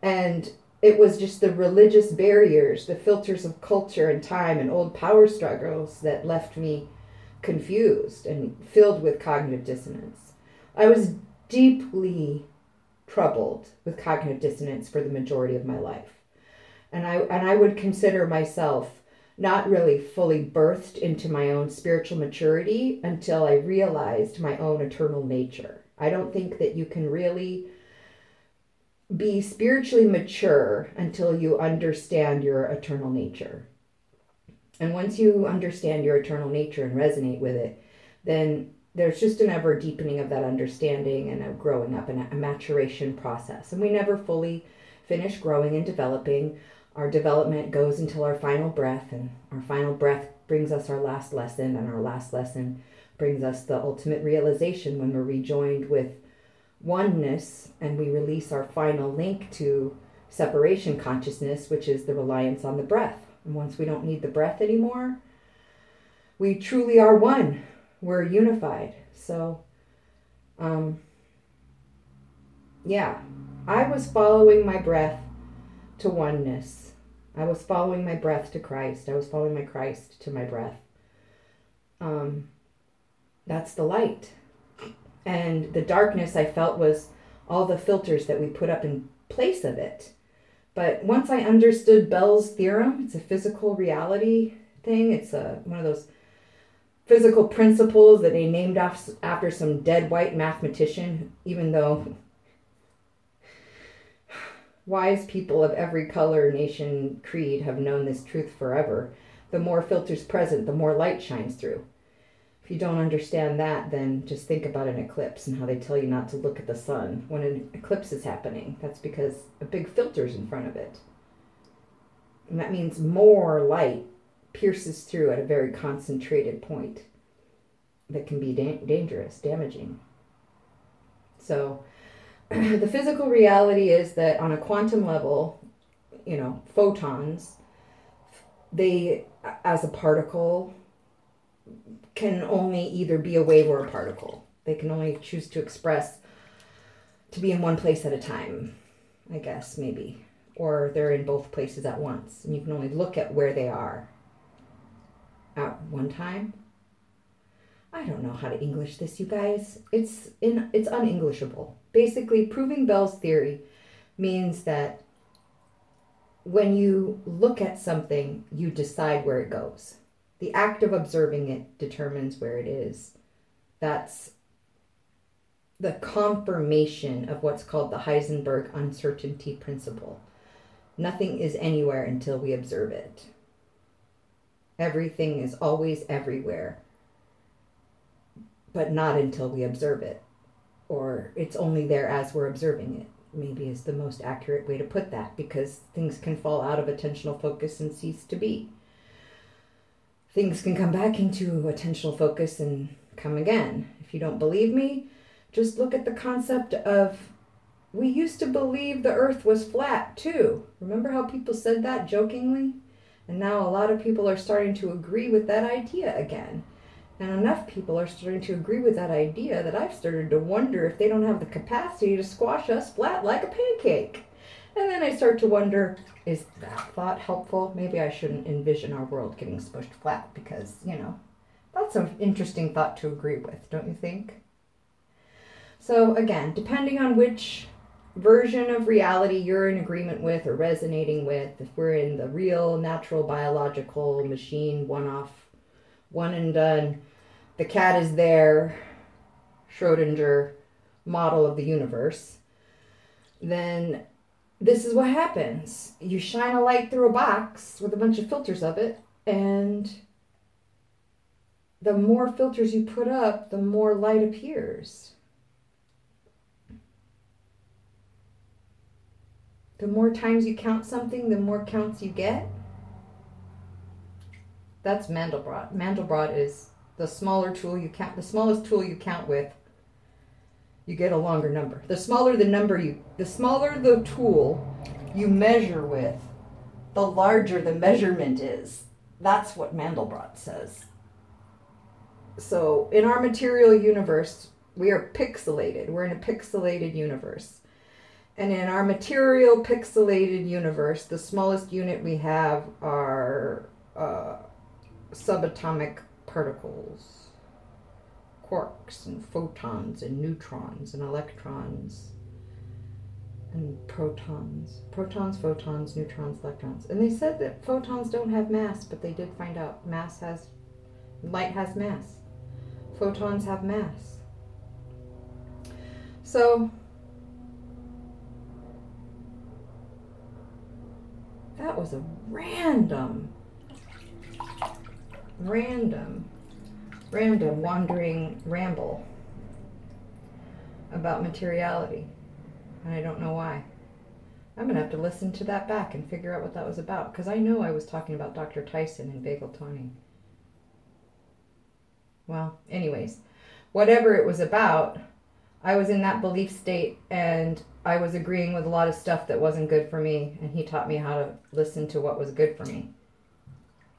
And it was just the religious barriers, the filters of culture and time and old power struggles that left me confused and filled with cognitive dissonance. I was deeply troubled with cognitive dissonance for the majority of my life. And I and I would consider myself not really fully birthed into my own spiritual maturity until I realized my own eternal nature. I don't think that you can really be spiritually mature until you understand your eternal nature. And once you understand your eternal nature and resonate with it, then there's just an ever deepening of that understanding and a growing up and a maturation process. And we never fully finish growing and developing. Our development goes until our final breath, and our final breath brings us our last lesson, and our last lesson brings us the ultimate realization when we're rejoined with oneness and we release our final link to separation consciousness, which is the reliance on the breath. And once we don't need the breath anymore, we truly are one. We're unified. So, um, yeah, I was following my breath to oneness. I was following my breath to Christ. I was following my Christ to my breath. Um, that's the light. And the darkness I felt was all the filters that we put up in place of it. But once I understood Bell's theorem, it's a physical reality thing. It's a one of those physical principles that they named off after some dead white mathematician, even though wise people of every color, nation, creed have known this truth forever. The more filters present, the more light shines through. You don't understand that, then just think about an eclipse and how they tell you not to look at the sun when an eclipse is happening. That's because a big filter's in front of it. And that means more light pierces through at a very concentrated point that can be da- dangerous, damaging. So, the physical reality is that on a quantum level, you know, photons, they, as a particle, can only either be a wave or a particle. They can only choose to express to be in one place at a time, I guess, maybe. Or they're in both places at once. And you can only look at where they are at one time. I don't know how to English this, you guys. It's in it's unenglishable. Basically, proving Bell's theory means that when you look at something, you decide where it goes. The act of observing it determines where it is. That's the confirmation of what's called the Heisenberg uncertainty principle. Nothing is anywhere until we observe it. Everything is always everywhere, but not until we observe it. Or it's only there as we're observing it, maybe is the most accurate way to put that, because things can fall out of attentional focus and cease to be. Things can come back into attentional focus and come again. If you don't believe me, just look at the concept of we used to believe the earth was flat too. Remember how people said that jokingly? And now a lot of people are starting to agree with that idea again. And enough people are starting to agree with that idea that I've started to wonder if they don't have the capacity to squash us flat like a pancake. And then I start to wonder is that thought helpful? Maybe I shouldn't envision our world getting smushed flat because, you know, that's an interesting thought to agree with, don't you think? So, again, depending on which version of reality you're in agreement with or resonating with, if we're in the real, natural, biological, machine, one off, one and done, the cat is there, Schrodinger model of the universe, then this is what happens. You shine a light through a box with a bunch of filters of it, and the more filters you put up, the more light appears. The more times you count something, the more counts you get. That's Mandelbrot. Mandelbrot is the smaller tool you count, the smallest tool you count with, you get a longer number. The smaller the number you, the smaller the tool you measure with, the larger the measurement is. That's what Mandelbrot says. So in our material universe, we are pixelated. We're in a pixelated universe. And in our material pixelated universe, the smallest unit we have are uh, subatomic particles, quarks and photons and neutrons and electrons and protons. Protons, photons, neutrons, electrons. And they said that photons don't have mass, but they did find out mass has, light has mass. Photons have mass. So, that was a random, random, random wandering ramble about materiality. And I don't know why. I'm going to have to listen to that back and figure out what that was about because I know I was talking about Dr. Tyson and vagal toning. Well, anyways, whatever it was about, I was in that belief state and I was agreeing with a lot of stuff that wasn't good for me, and he taught me how to listen to what was good for me.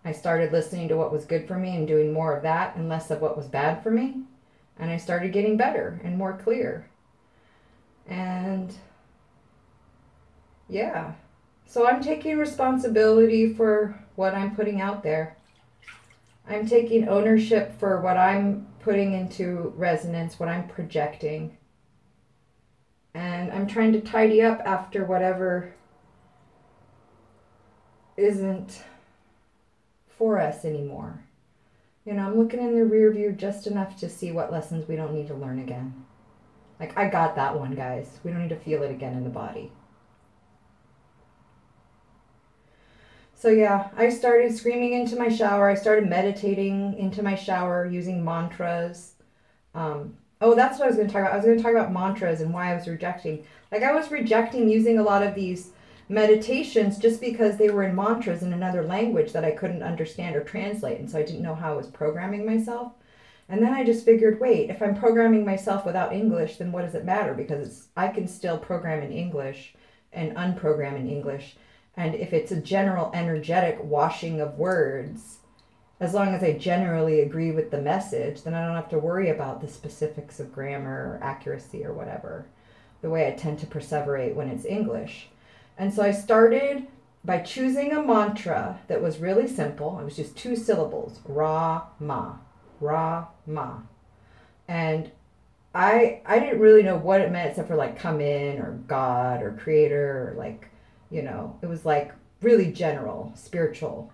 I started listening to what was good for me and doing more of that and less of what was bad for me, and I started getting better and more clear. And yeah, so I'm taking responsibility for what I'm putting out there. I'm taking ownership for what I'm putting into resonance, what I'm projecting. And I'm trying to tidy up after whatever isn't us anymore. You know, I'm looking in the rear view just enough to see what lessons we don't need to learn again. Like, I got that one, guys. We don't need to feel it again in the body. So, yeah, I started screaming into my shower. I started meditating into my shower using mantras. Um, oh, that's what I was going to talk about. I was going to talk about mantras and why I was rejecting. Like, I was rejecting using a lot of these meditations just because they were in mantras in another language that I couldn't understand or translate. And so I didn't know how I was programming myself. And then I just figured, wait, if I'm programming myself without English, then what does it matter? Because I can still program in English and unprogram in English. And if it's a general energetic washing of words, as long as I generally agree with the message, then I don't have to worry about the specifics of grammar or accuracy or whatever, the way I tend to perseverate when it's English. And so I started by choosing a mantra that was really simple. It was just two syllables Ra Ma. Ra Ma. And I I didn't really know what it meant except for like come in or God or creator or like, you know, it was like really general, spiritual.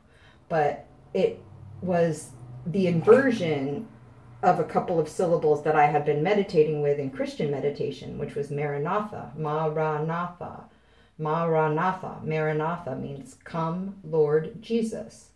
But it was the inversion of a couple of syllables that I had been meditating with in Christian meditation, which was Maranatha, Maranatha Maranatha. Maranatha means come, Lord Jesus.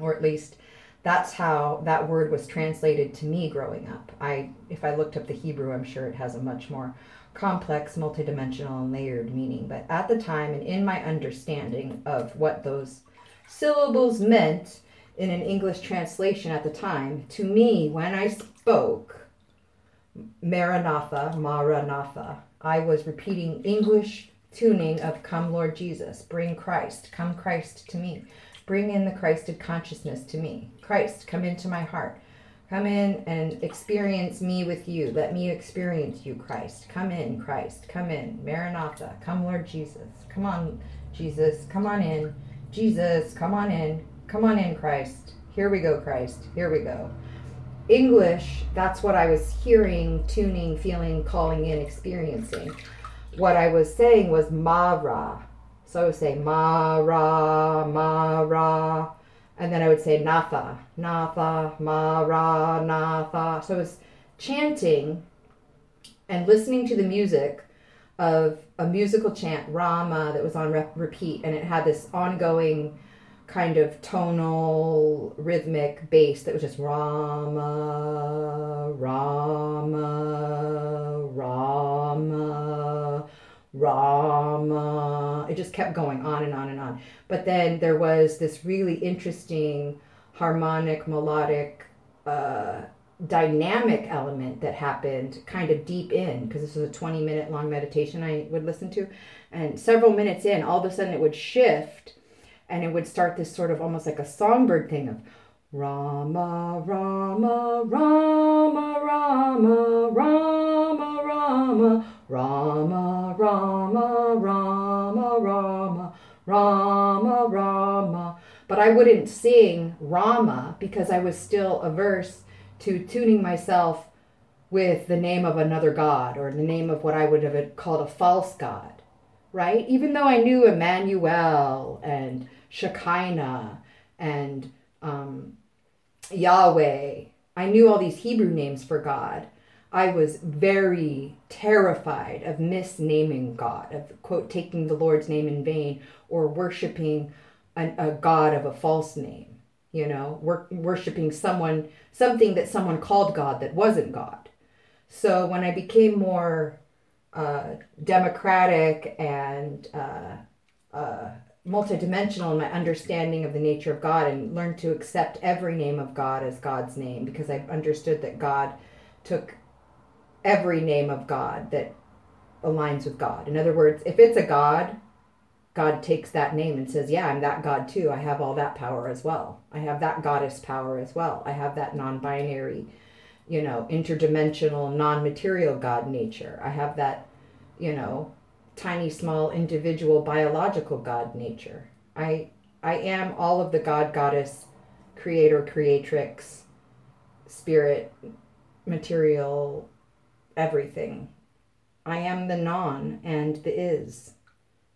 Or at least that's how that word was translated to me growing up. I if I looked up the Hebrew, I'm sure it has a much more complex, multidimensional and layered meaning. But at the time and in my understanding of what those syllables meant in an English translation at the time, to me when I spoke Maranatha, Maranatha, I was repeating English tuning of Come Lord Jesus, bring Christ, come Christ to me. Bring in the Christed consciousness to me. Christ, come into my heart. Come in and experience me with you. Let me experience you, Christ. Come in, Christ. Come in. Maranatha. Come, Lord Jesus. Come on, Jesus. Come on in. Jesus, come on in. Come on in, Christ. Here we go, Christ. Here we go. English, that's what I was hearing, tuning, feeling, calling in, experiencing what I was saying was Mara. So I would say Mara, Mara, and then I would say Natha, Natha, Mara, Natha. So I was chanting and listening to the music of a musical chant, Rama, that was on re- repeat, and it had this ongoing kind of tonal rhythmic bass that was just Rama, Rama, Rama, Rama. It just kept going on and on and on. But then there was this really interesting harmonic, melodic, uh, dynamic element that happened kind of deep in because this was a 20 minute long meditation I would listen to. And several minutes in, all of a sudden it would shift and it would start this sort of almost like a songbird thing of Rama, Rama, Rama, Rama, Rama, Rama, Rama, Rama, Rama, Rama, Rama, Rama. But I wouldn't sing Rama because I was still averse to tuning myself with the name of another god or the name of what I would have called a false god, right? Even though I knew Emmanuel and Shekinah and um, Yahweh. I knew all these Hebrew names for God. I was very terrified of misnaming God, of quote, taking the Lord's name in vain or worshiping a, God of a false name, you know, wor- worshiping someone, something that someone called God that wasn't God. So when I became more uh, democratic and uh, uh, multidimensional in my understanding of the nature of God and learned to accept every name of God as God's name because I understood that God took every name of God that aligns with God. In other words, if it's a God, God takes that name and says, Yeah, I'm that God too. I have all that power as well. I have that goddess power as well. I have that non binary, you know, interdimensional, non material God nature. I have that, you know, tiny small individual biological god nature i i am all of the god goddess creator creatrix spirit material everything. I am the non and the is.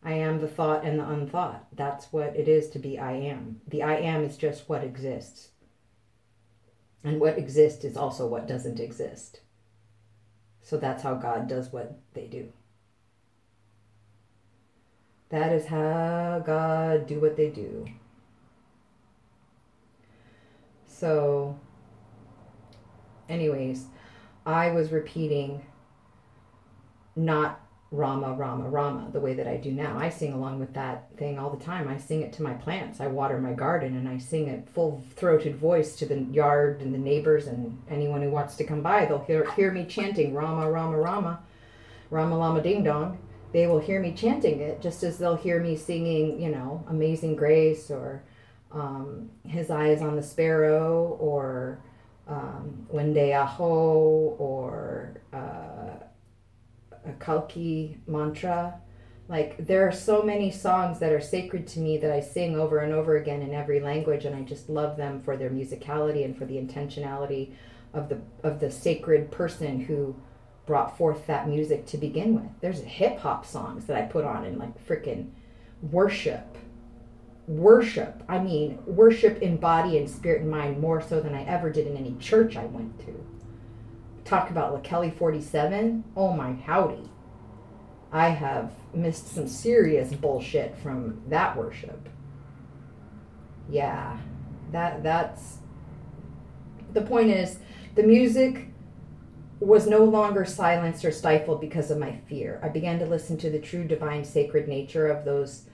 I am the thought and the unthought. That's what it is to be I am. The I am is just what exists. And what exists is also what doesn't exist. So that's how God does what they do. That is how God do what they do. So anyways, I was repeating not Rama, Rama, Rama, the way that I do now. I sing along with that thing all the time. I sing it to my plants. I water my garden and I sing it full throated voice to the yard and the neighbors and anyone who wants to come by. They'll hear, hear me chanting Rama, Rama, Rama, Rama Lama Ding Dong. They will hear me chanting it just as they'll hear me singing, you know, Amazing Grace or um, His Eyes on the Sparrow or um, Wende Aho or. Uh, a Kalki mantra. Like there are so many songs that are sacred to me that I sing over and over again in every language, and I just love them for their musicality and for the intentionality of the of the sacred person who brought forth that music to begin with. There's hip hop songs that I put on in like freaking worship. Worship. I mean, worship in body and spirit and mind more so than I ever did in any church I went to talk about La Kelly 47. Oh my howdy. I have missed some serious bullshit from that worship. Yeah. That that's the point is the music was no longer silenced or stifled because of my fear. I began to listen to the true divine sacred nature of those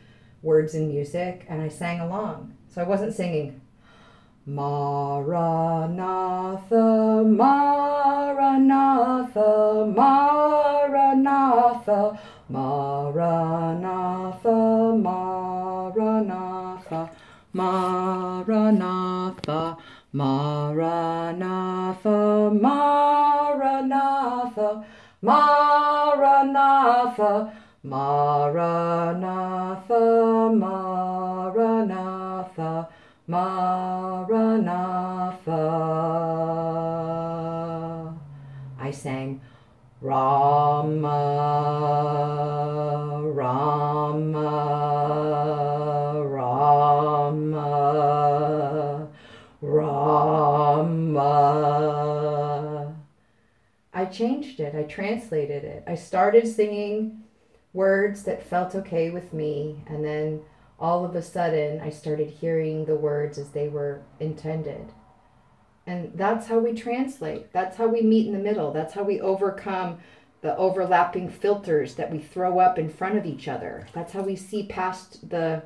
words and music and I sang along. So I wasn't singing Maranatha, Maranatha, Maranatha, Maranatha, Maranatha, Maranatha, Maranatha, Maranatha, Maranatha, Maranatha, Maranatha. Maranatha. I sang Rama, Rama, Rama, Rama. I changed it. I translated it. I started singing words that felt okay with me and then all of a sudden I started hearing the words as they were intended. And that's how we translate. That's how we meet in the middle. That's how we overcome the overlapping filters that we throw up in front of each other. That's how we see past the,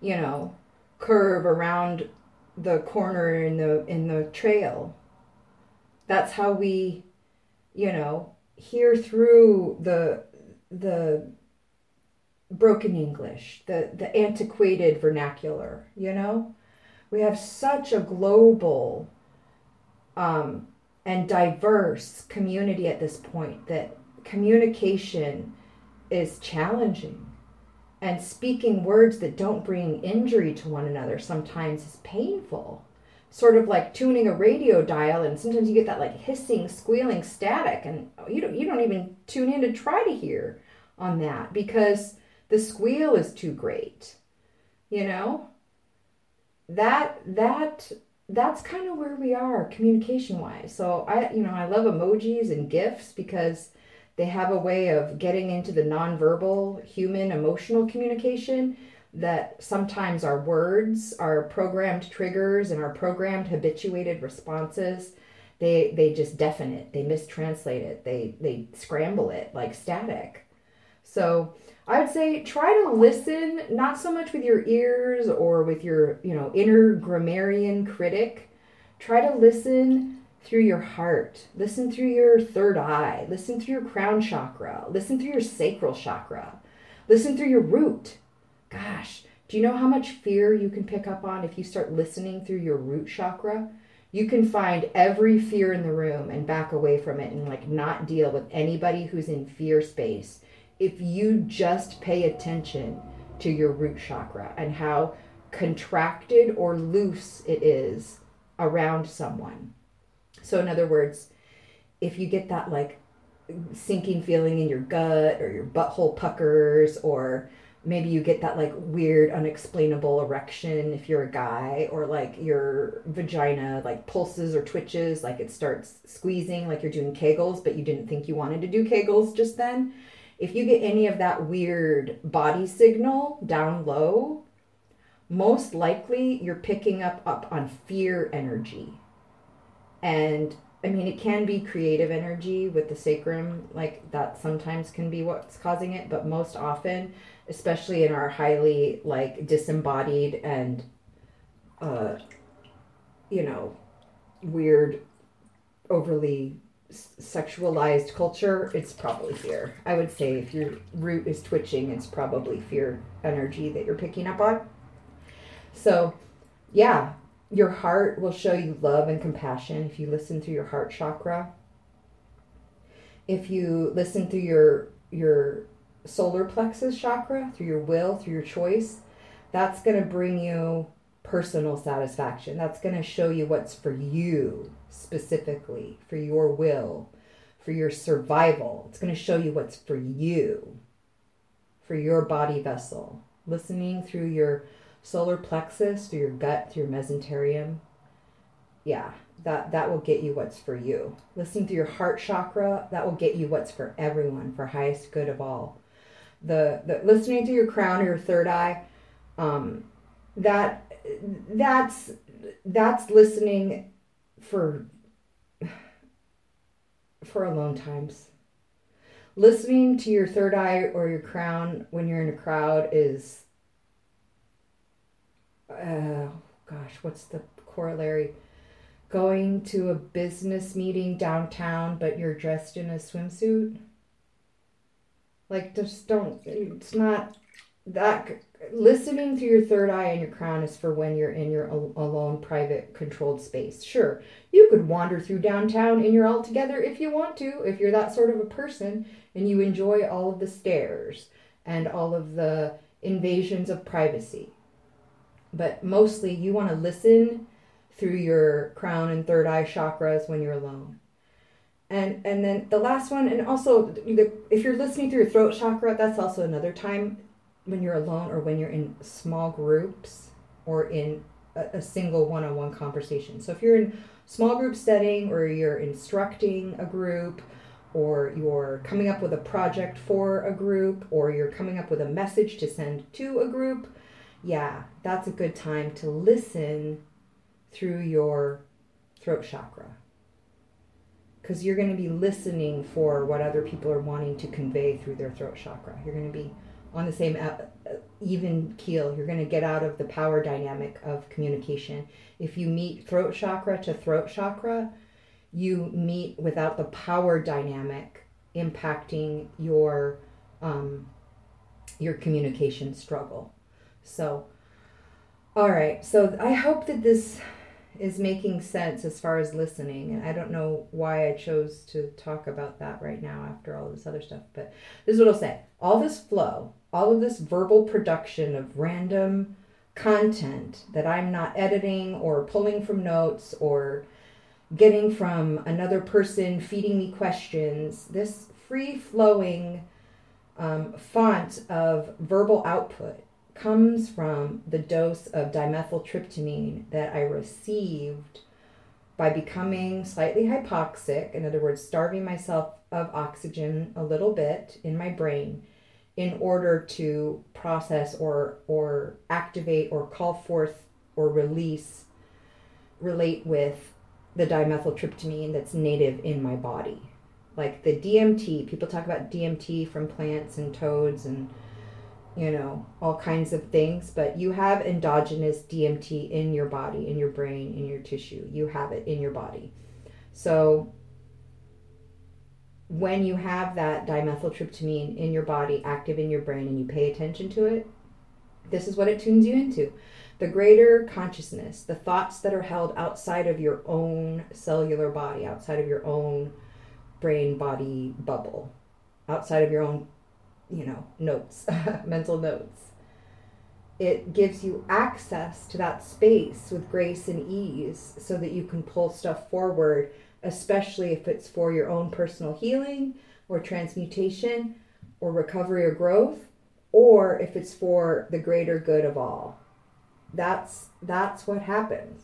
you know, curve around the corner in the in the trail. That's how we, you know, hear through the the broken English, the, the antiquated vernacular, you know? We have such a global um, and diverse community at this point that communication is challenging. And speaking words that don't bring injury to one another sometimes is painful. Sort of like tuning a radio dial, and sometimes you get that like hissing, squealing static, and you don't you don't even tune in to try to hear on that because the squeal is too great you know? That that that's kind of where we are communication wise so i you know i love emojis and gifs because they have a way of getting into the nonverbal human emotional communication that sometimes our words our programmed triggers and our programmed habituated responses they they just deafen it they mistranslate it they they scramble it like static so I would say try to listen, not so much with your ears or with your, you know, inner grammarian critic. Try to listen through your heart. Listen through your third eye. Listen through your crown chakra. Listen through your sacral chakra. Listen through your root. Gosh, do you know how much fear you can pick up on if you start listening through your root chakra? You can find every fear in the room and back away from it and like not deal with anybody who's in fear space if you just pay attention to your root chakra and how contracted or loose it is around someone. So, in other words, if you get that like sinking feeling in your gut or your butthole puckers or maybe you get that like weird unexplainable erection if you're a guy or like your vagina like pulses or twitches like it starts squeezing like you're doing kegels but you didn't think you wanted to do kegels just then. If you get any of that weird body signal down low most likely you're picking up up on fear energy. And I mean, it can be creative energy with the sacrum, like that sometimes can be what's causing it, but most often, especially in our highly like disembodied and, uh, you know, weird, overly sexualized culture, it's probably fear. I would say if your root is twitching, it's probably fear energy that you're picking up on. So, yeah, your heart will show you love and compassion if you listen through your heart chakra. If you listen through your your solar plexus chakra, through your will, through your choice, that's going to bring you personal satisfaction. That's going to show you what's for you specifically, for your will, for your survival. It's going to show you what's for you, for your body vessel. Listening through your solar plexus, through your gut, through your mesenterium. Yeah, that that will get you what's for you. Listening to your heart chakra, that will get you what's for everyone, for highest good of all. The the listening to your crown or your third eye, um, that that's that's listening for for alone times. Listening to your third eye or your crown when you're in a crowd is uh, gosh, what's the corollary? Going to a business meeting downtown, but you're dressed in a swimsuit. Like, just don't. It's not that. Listening to your third eye and your crown is for when you're in your alone, private, controlled space. Sure, you could wander through downtown and you're all together if you want to, if you're that sort of a person and you enjoy all of the stares and all of the invasions of privacy but mostly you want to listen through your crown and third eye chakras when you're alone. And and then the last one, and also if you're listening through your throat chakra, that's also another time when you're alone or when you're in small groups or in a, a single one-on-one conversation. So if you're in small group setting or you're instructing a group or you're coming up with a project for a group or you're coming up with a message to send to a group, yeah, that's a good time to listen through your throat chakra. Because you're going to be listening for what other people are wanting to convey through their throat chakra. You're going to be on the same uh, uh, even keel. You're going to get out of the power dynamic of communication. If you meet throat chakra to throat chakra, you meet without the power dynamic impacting your um, your communication struggle. So, all right. So I hope that this is making sense as far as listening. And I don't know why I chose to talk about that right now after all this other stuff, but this is what I'll say. All this flow, all of this verbal production of random content that I'm not editing or pulling from notes or getting from another person feeding me questions, this free flowing um, font of verbal output comes from the dose of dimethyltryptamine that I received by becoming slightly hypoxic, in other words, starving myself of oxygen a little bit in my brain in order to process or or activate or call forth or release relate with the dimethyltryptamine that's native in my body. Like the DMT, people talk about DMT from plants and toads and you know, all kinds of things, but you have endogenous DMT in your body, in your brain, in your tissue. You have it in your body. So when you have that dimethyltryptamine in your body, active in your brain, and you pay attention to it, this is what it tunes you into. The greater consciousness, the thoughts that are held outside of your own cellular body, outside of your own brain body bubble, outside of your own you know, notes, mental notes. It gives you access to that space with grace and ease so that you can pull stuff forward especially if it's for your own personal healing or transmutation or recovery or growth, or if it's for the greater good of all. That's that's what happens.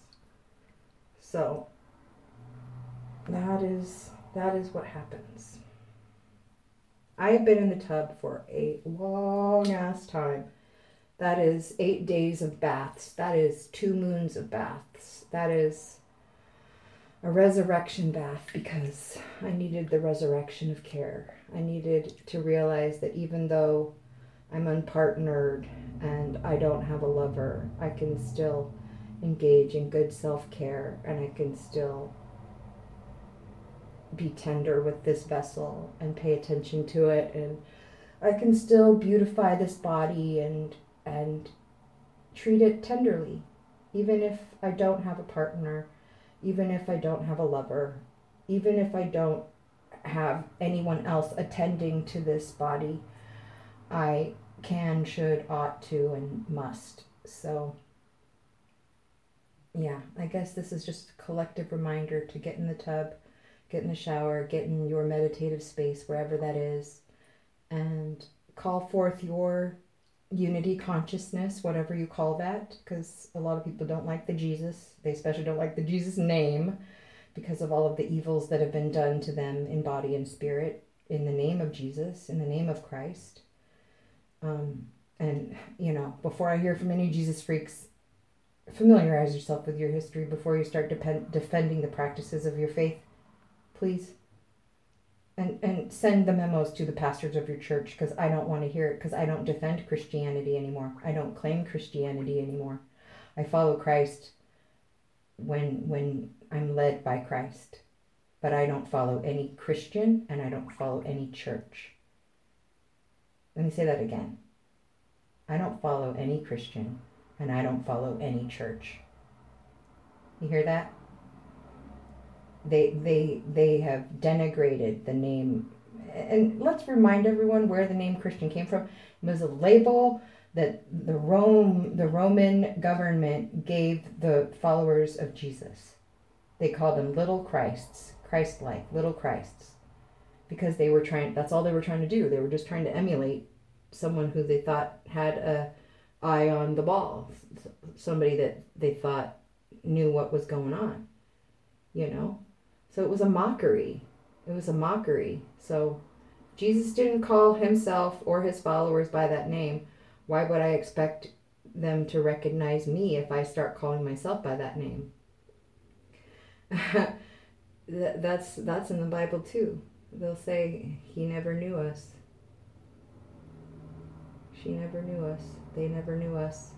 So that is that is what happens. I have been in the tub for a long ass time. That is eight days of baths. That is two moons of baths. That is a resurrection bath because I needed the resurrection of care. I needed to realize that even though I'm unpartnered and I don't have a lover, I can still engage in good self care and I can still be tender with this vessel and pay attention to it. And I can still beautify this body and and treat it tenderly even if I don't have a partner even if I don't have a lover even if I don't have anyone else attending to this body. I can should ought to and must. So yeah I guess this is just a collective reminder to get in the tub get in the shower, get in your meditative space, wherever that is, and call forth your unity consciousness, whatever you call that, because a lot of people don't like the Jesus. They especially don't like the Jesus name because of all of the evils that have been done to them in body and spirit in the name of Jesus, in the name of Christ. Um, and, you know, before I hear from any Jesus freaks, familiarize yourself with your history before you start depend- defending the practices of your faith please and and send the memos to the pastors of your church because I don't want to hear it because I don't defend Christianity anymore. I don't claim Christianity anymore. I follow Christ when when I'm led by Christ. But I don't follow any Christian and I don't follow any church. Let me say that again. I don't follow any Christian and I don't follow any church. You hear that? They they they have denigrated the name. And let's remind everyone where the name christian came from. It was a label that the rome the roman government gave the followers of jesus. They called them little christs christ-like little christs. Because they were trying that's all they were trying to do. They were just trying to emulate someone who they thought had a eye on the ball. Somebody that they thought knew what was going on you know so it was a mockery. It was a mockery. So Jesus didn't call himself or his followers by that name. Why would I expect them to recognize me if I start calling myself by that name? that's that's in the Bible too. They'll say he never knew us. She never knew us. They never knew us.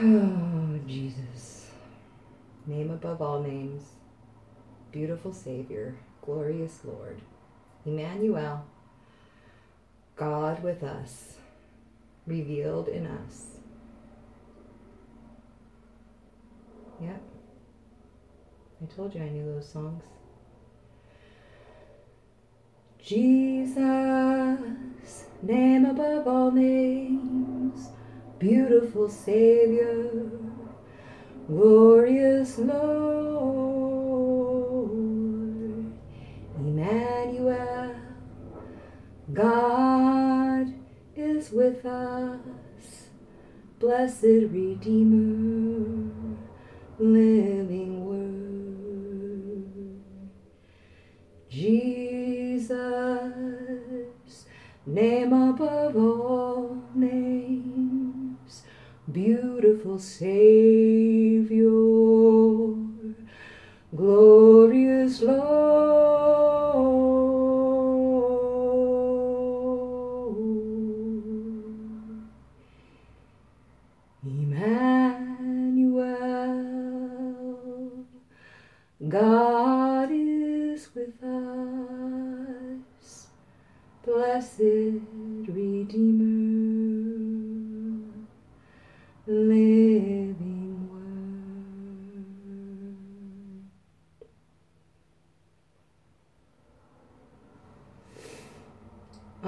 Oh, Jesus name above all names, beautiful Savior, glorious Lord, Emmanuel, God with us, revealed in us. Yep. I told you I knew those songs. Jesus, name above all names, beautiful Savior glorious Lord, Emmanuel, God is with us, blessed Redeemer, living Word. Jesus, name above all names, beautiful Savior, glorious Lord, Emmanuel, God is with us, blessed Redeemer living word.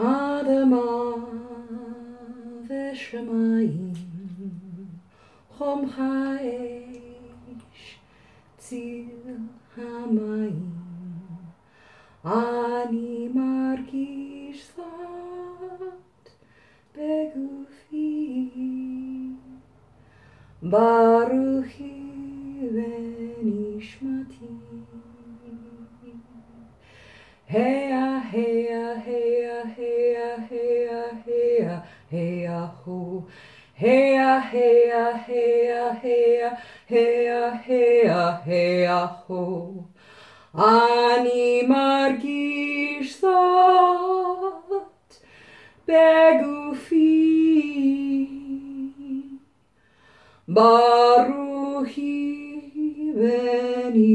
Adama v'shamayim chom ha'esh Besiel hamayim ani margish thought begufi Baruchi venishmati Heya heya heya heya heya heya heya ho. Ani margish thought begufi Baruchi venishmati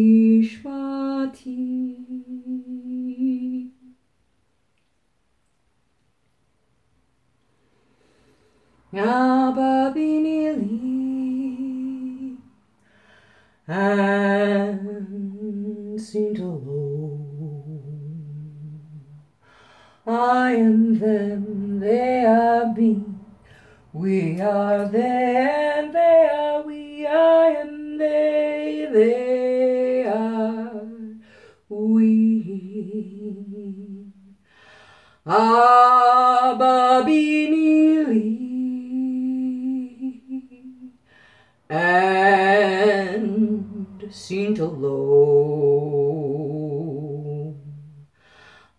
Abba binili and seemed alone. I am them, they are me. We are they and they are we. I am they, they are we. Ah, Abba and seemed alone.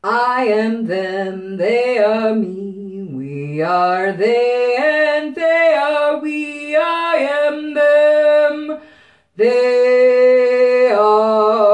I am them, they are me, we are they and they are we. I am them, they are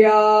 ya.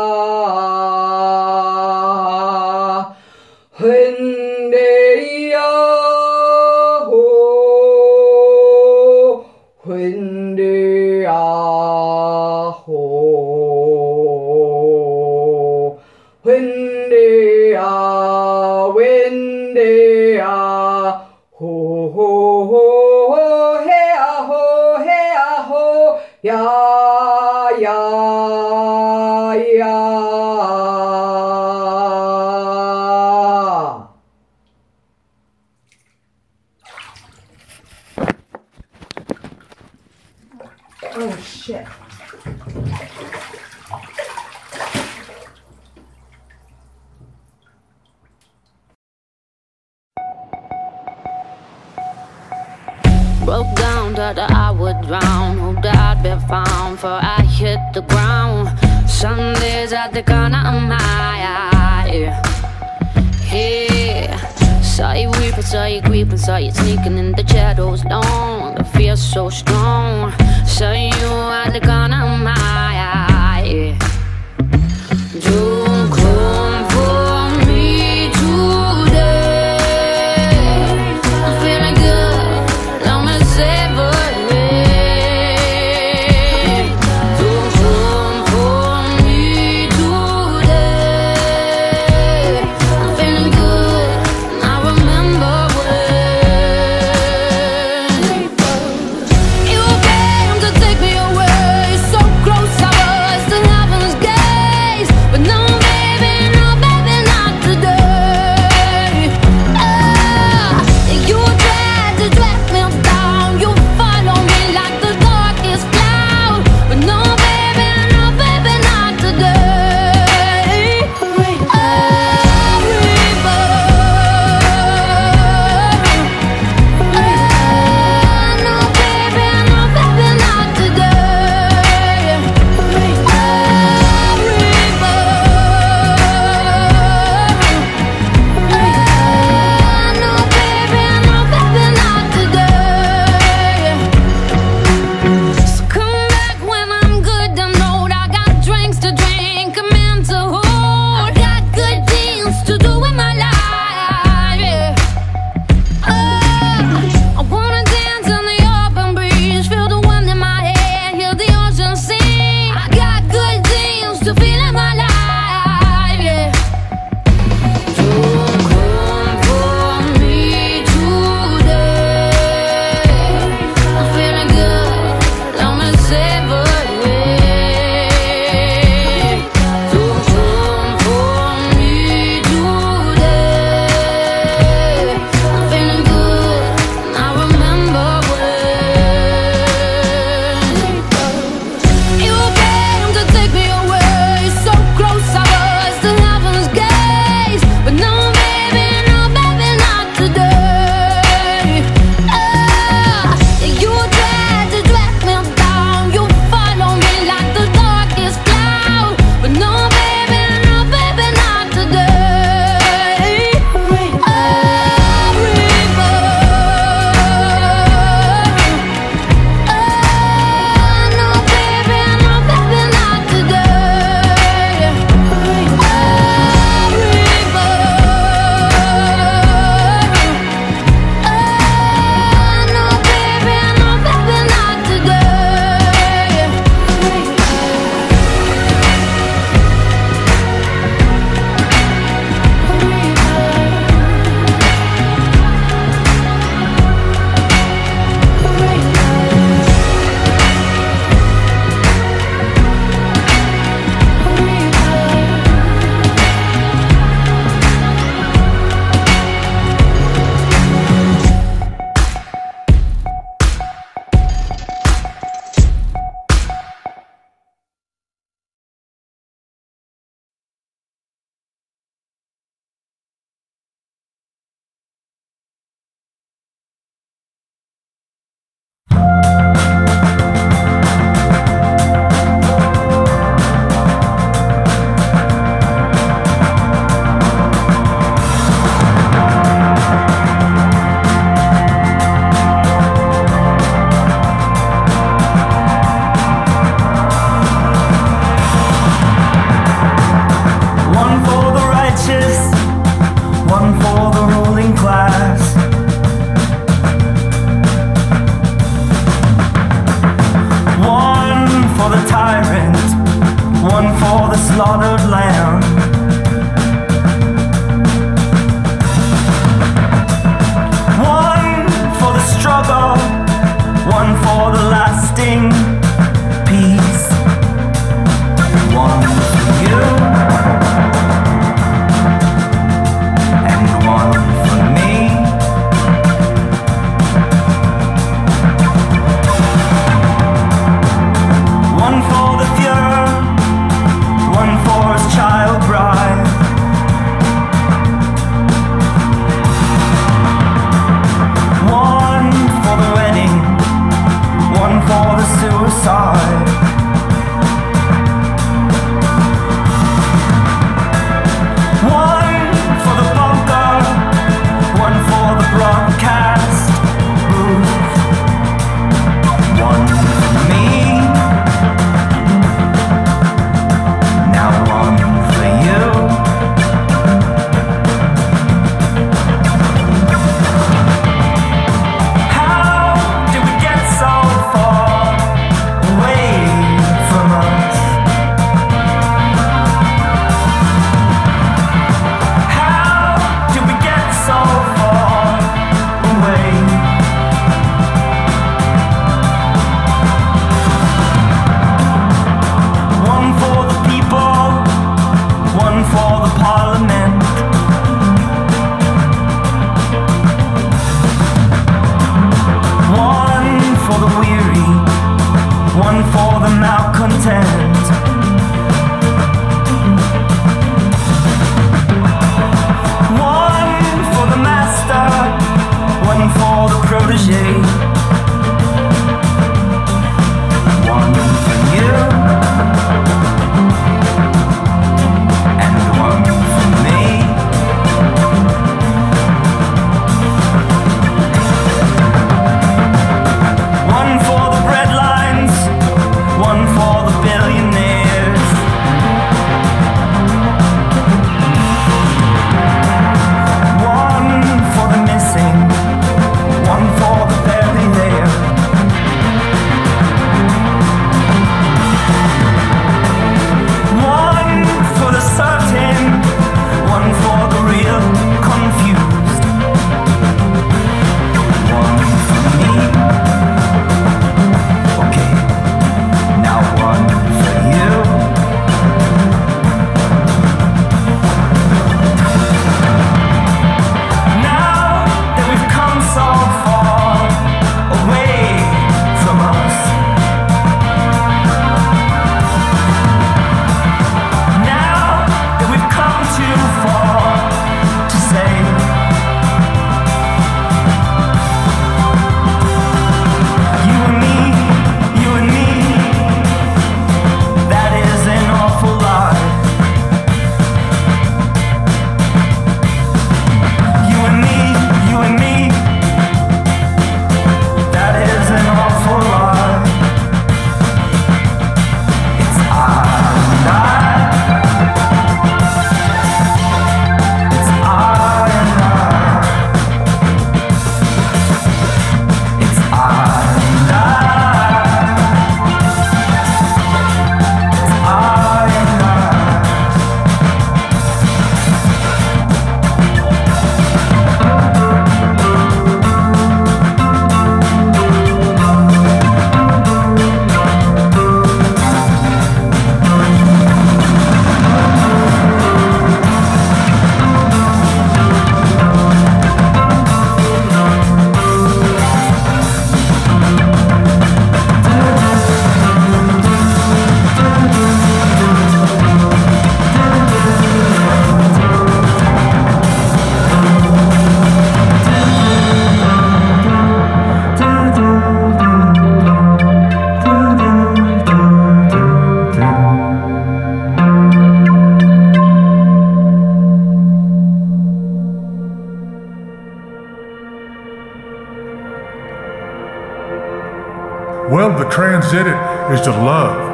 To love.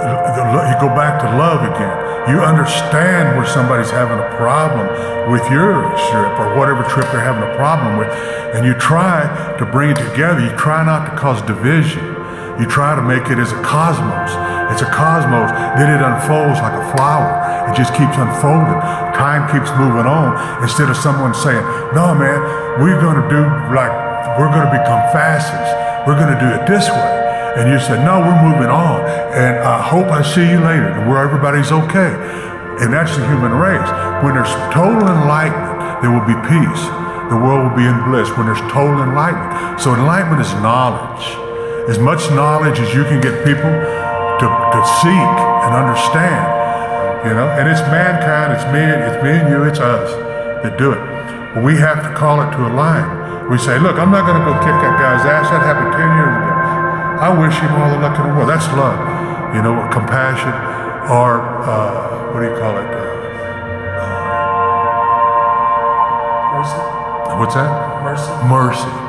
You go back to love again. You understand where somebody's having a problem with your trip or whatever trip they're having a problem with, and you try to bring it together. You try not to cause division. You try to make it as a cosmos, It's a cosmos. Then it unfolds like a flower. It just keeps unfolding. Time keeps moving on instead of someone saying, no, man, we're going to do like, we're going to become fascists. We're going to do it this way. And you said, no, we're moving on. And I hope I see you later where everybody's okay. And that's the human race. When there's total enlightenment, there will be peace. The world will be in bliss when there's total enlightenment. So enlightenment is knowledge. As much knowledge as you can get people to, to seek and understand. You know, and it's mankind, it's me, it's me and you, it's us that do it. But we have to call it to a line. We say, look, I'm not gonna go kick that guy's ass. That happened 10 years. I wish him all the luck in the world. That's love. You know, compassion or uh, what do you call it? Uh, Mercy. what's that? Mercy. Mercy.